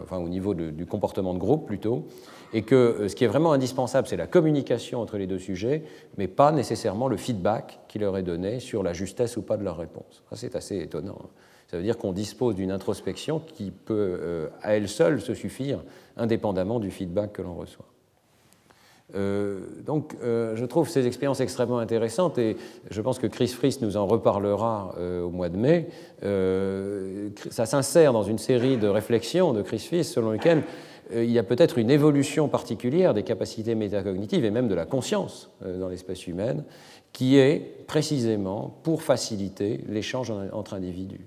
enfin au niveau du comportement de groupe plutôt et que euh, ce qui est vraiment indispensable, c'est la communication entre les deux sujets, mais pas nécessairement le feedback qui leur est donné sur la justesse ou pas de leur réponse. C'est assez étonnant. Hein. Ça veut dire qu'on dispose d'une introspection qui peut, euh, à elle seule, se suffire, indépendamment du feedback que l'on reçoit. Euh, donc, je trouve ces expériences extrêmement intéressantes et je pense que Chris Fries nous en reparlera au mois de mai. ça s'insère dans une série de réflexions de Chris Fries selon lesquelles euh, il y a peut-être une évolution particulière des capacités métacognitives et même de la conscience euh, dans l'espèce humaine qui est précisément pour faciliter l'échange entre individus.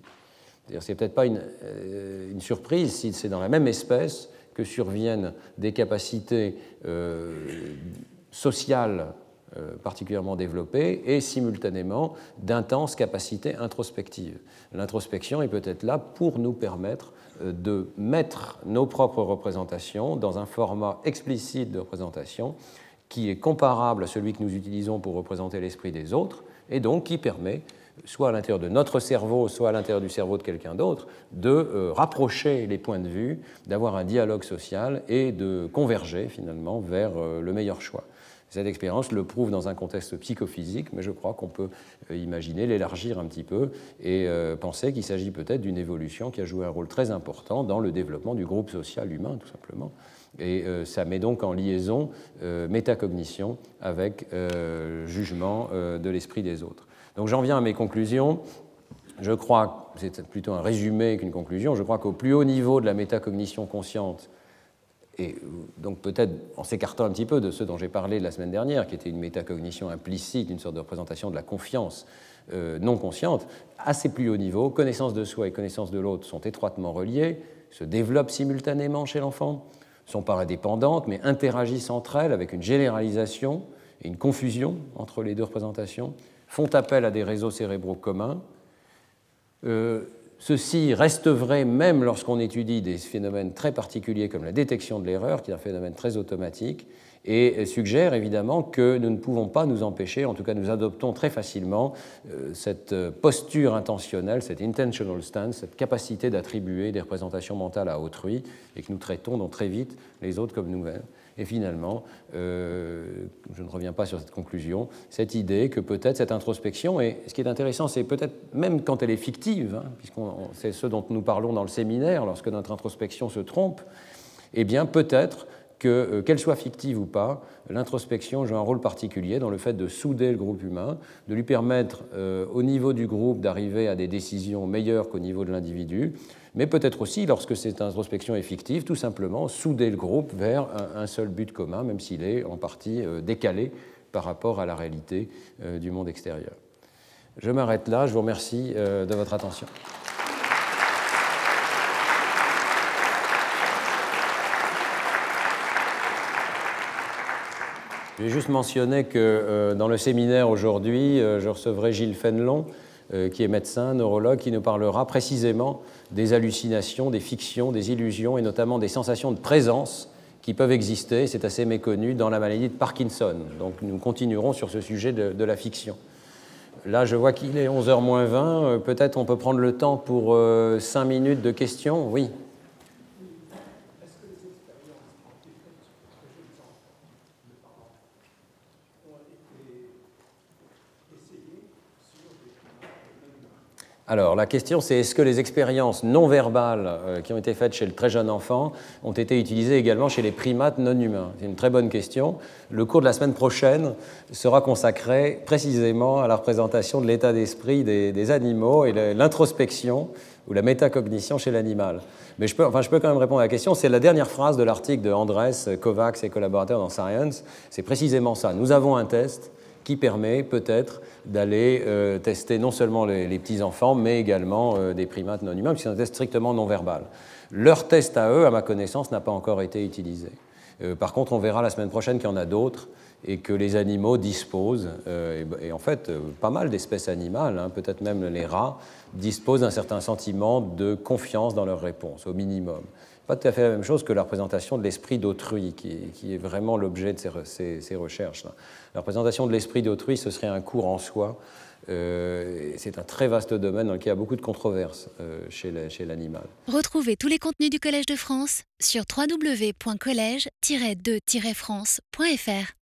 Ce n'est peut-être pas euh, une, surprise si c'est dans la même espèce que surviennent des capacités sociales particulièrement développées et simultanément d'intenses capacités introspectives. L'introspection est peut-être là pour nous permettre de mettre nos propres représentations dans un format explicite de représentation qui est comparable à celui que nous utilisons pour représenter l'esprit des autres, et donc qui permet, soit à l'intérieur de notre cerveau, soit à l'intérieur du cerveau de quelqu'un d'autre, de euh, rapprocher les points de vue, d'avoir un dialogue social et de converger finalement vers euh, le meilleur choix. Cette expérience le prouve dans un contexte psychophysique, mais je crois qu'on peut euh, imaginer l'élargir un petit peu et penser qu'il s'agit peut-être d'une évolution qui a joué un rôle très important dans le développement du groupe social humain, tout simplement. Et ça met donc en liaison métacognition avec jugement de l'esprit des autres. Donc j'en viens à mes conclusions. Je crois, c'est plutôt un résumé qu'une conclusion, je crois qu'au plus haut niveau de la métacognition consciente, et donc peut-être en s'écartant un petit peu de ce dont j'ai parlé la semaine dernière, qui était une métacognition implicite, une sorte de représentation de la confiance euh, non consciente, à ces plus hauts niveaux, connaissance de soi et connaissance de l'autre sont étroitement reliées, se développent simultanément chez l'enfant, sont pas indépendantes, mais interagissent entre elles avec une généralisation et une confusion entre les deux représentations, font appel à des réseaux cérébraux communs. Euh, Ceci reste vrai même lorsqu'on étudie des phénomènes très particuliers comme la détection de l'erreur, qui est un phénomène très automatique, et suggère évidemment que nous ne pouvons pas nous empêcher, en tout cas nous adoptons très facilement euh, cette posture intentionnelle, cette intentional stance, cette capacité d'attribuer des représentations mentales à autrui, et que nous traitons donc très vite les autres comme nous-mêmes. Et finalement, euh, je ne reviens pas sur cette conclusion, cette idée que peut-être cette introspection, et ce qui est intéressant, c'est peut-être même quand elle est fictive, hein, puisque c'est ce dont nous parlons dans le séminaire, lorsque notre introspection se trompe, eh bien peut-être que, euh, qu'elle soit fictive ou pas, l'introspection joue un rôle particulier dans le fait de souder le groupe humain, de lui permettre euh, au niveau du groupe d'arriver à des décisions meilleures qu'au niveau de l'individu, mais peut-être aussi, lorsque cette introspection est fictive, tout simplement souder le groupe vers un, seul but commun, même s'il est en partie euh, décalé par rapport à la réalité du monde extérieur. Je m'arrête là, je vous remercie de votre attention. Je vais juste mentionner que dans le séminaire aujourd'hui, je recevrai Gilles Fenelon, euh, qui est médecin, neurologue, qui nous parlera précisément des hallucinations, des fictions, des illusions et notamment des sensations de présence qui peuvent exister, c'est assez méconnu, dans la maladie de Parkinson. Donc nous continuerons sur ce sujet de, la fiction. Là, je vois qu'il est 11h moins 20. Peut-être on peut prendre le temps pour 5 minutes de questions? Oui. Alors, la question, c'est est-ce que les expériences non verbales euh, qui ont été faites chez le très jeune enfant ont été utilisées également chez les primates non humains? C'est une très bonne question. Le cours de la semaine prochaine sera consacré précisément à la représentation de l'état d'esprit des, animaux et l'introspection ou la métacognition chez l'animal. Mais je peux, enfin, je peux quand même répondre à la question. C'est la dernière phrase de l'article de Andrés Kovacs et collaborateurs dans Science. C'est précisément ça. Nous avons un test qui permet peut-être d'aller euh, tester non seulement les, petits-enfants, mais également euh, des primates non humains, puisque c'est un test strictement non verbal. Leur test à eux, à ma connaissance, n'a pas encore été utilisé. Euh, par contre, on verra la semaine prochaine qu'il y en a d'autres et que les animaux disposent, et, en fait, pas mal d'espèces animales, hein, peut-être même les rats, disposent d'un certain sentiment de confiance dans leurs réponses, au minimum pas tout à fait la même chose que la représentation de l'esprit d'autrui, qui, est vraiment l'objet de ces, recherches. -là. La représentation de l'esprit d'autrui, ce serait un cours en soi. Euh, c'est un très vaste domaine dans lequel il y a beaucoup de controverses euh, chez l'animal. Retrouvez tous les contenus du Collège de France sur www.colège-2-france.fr.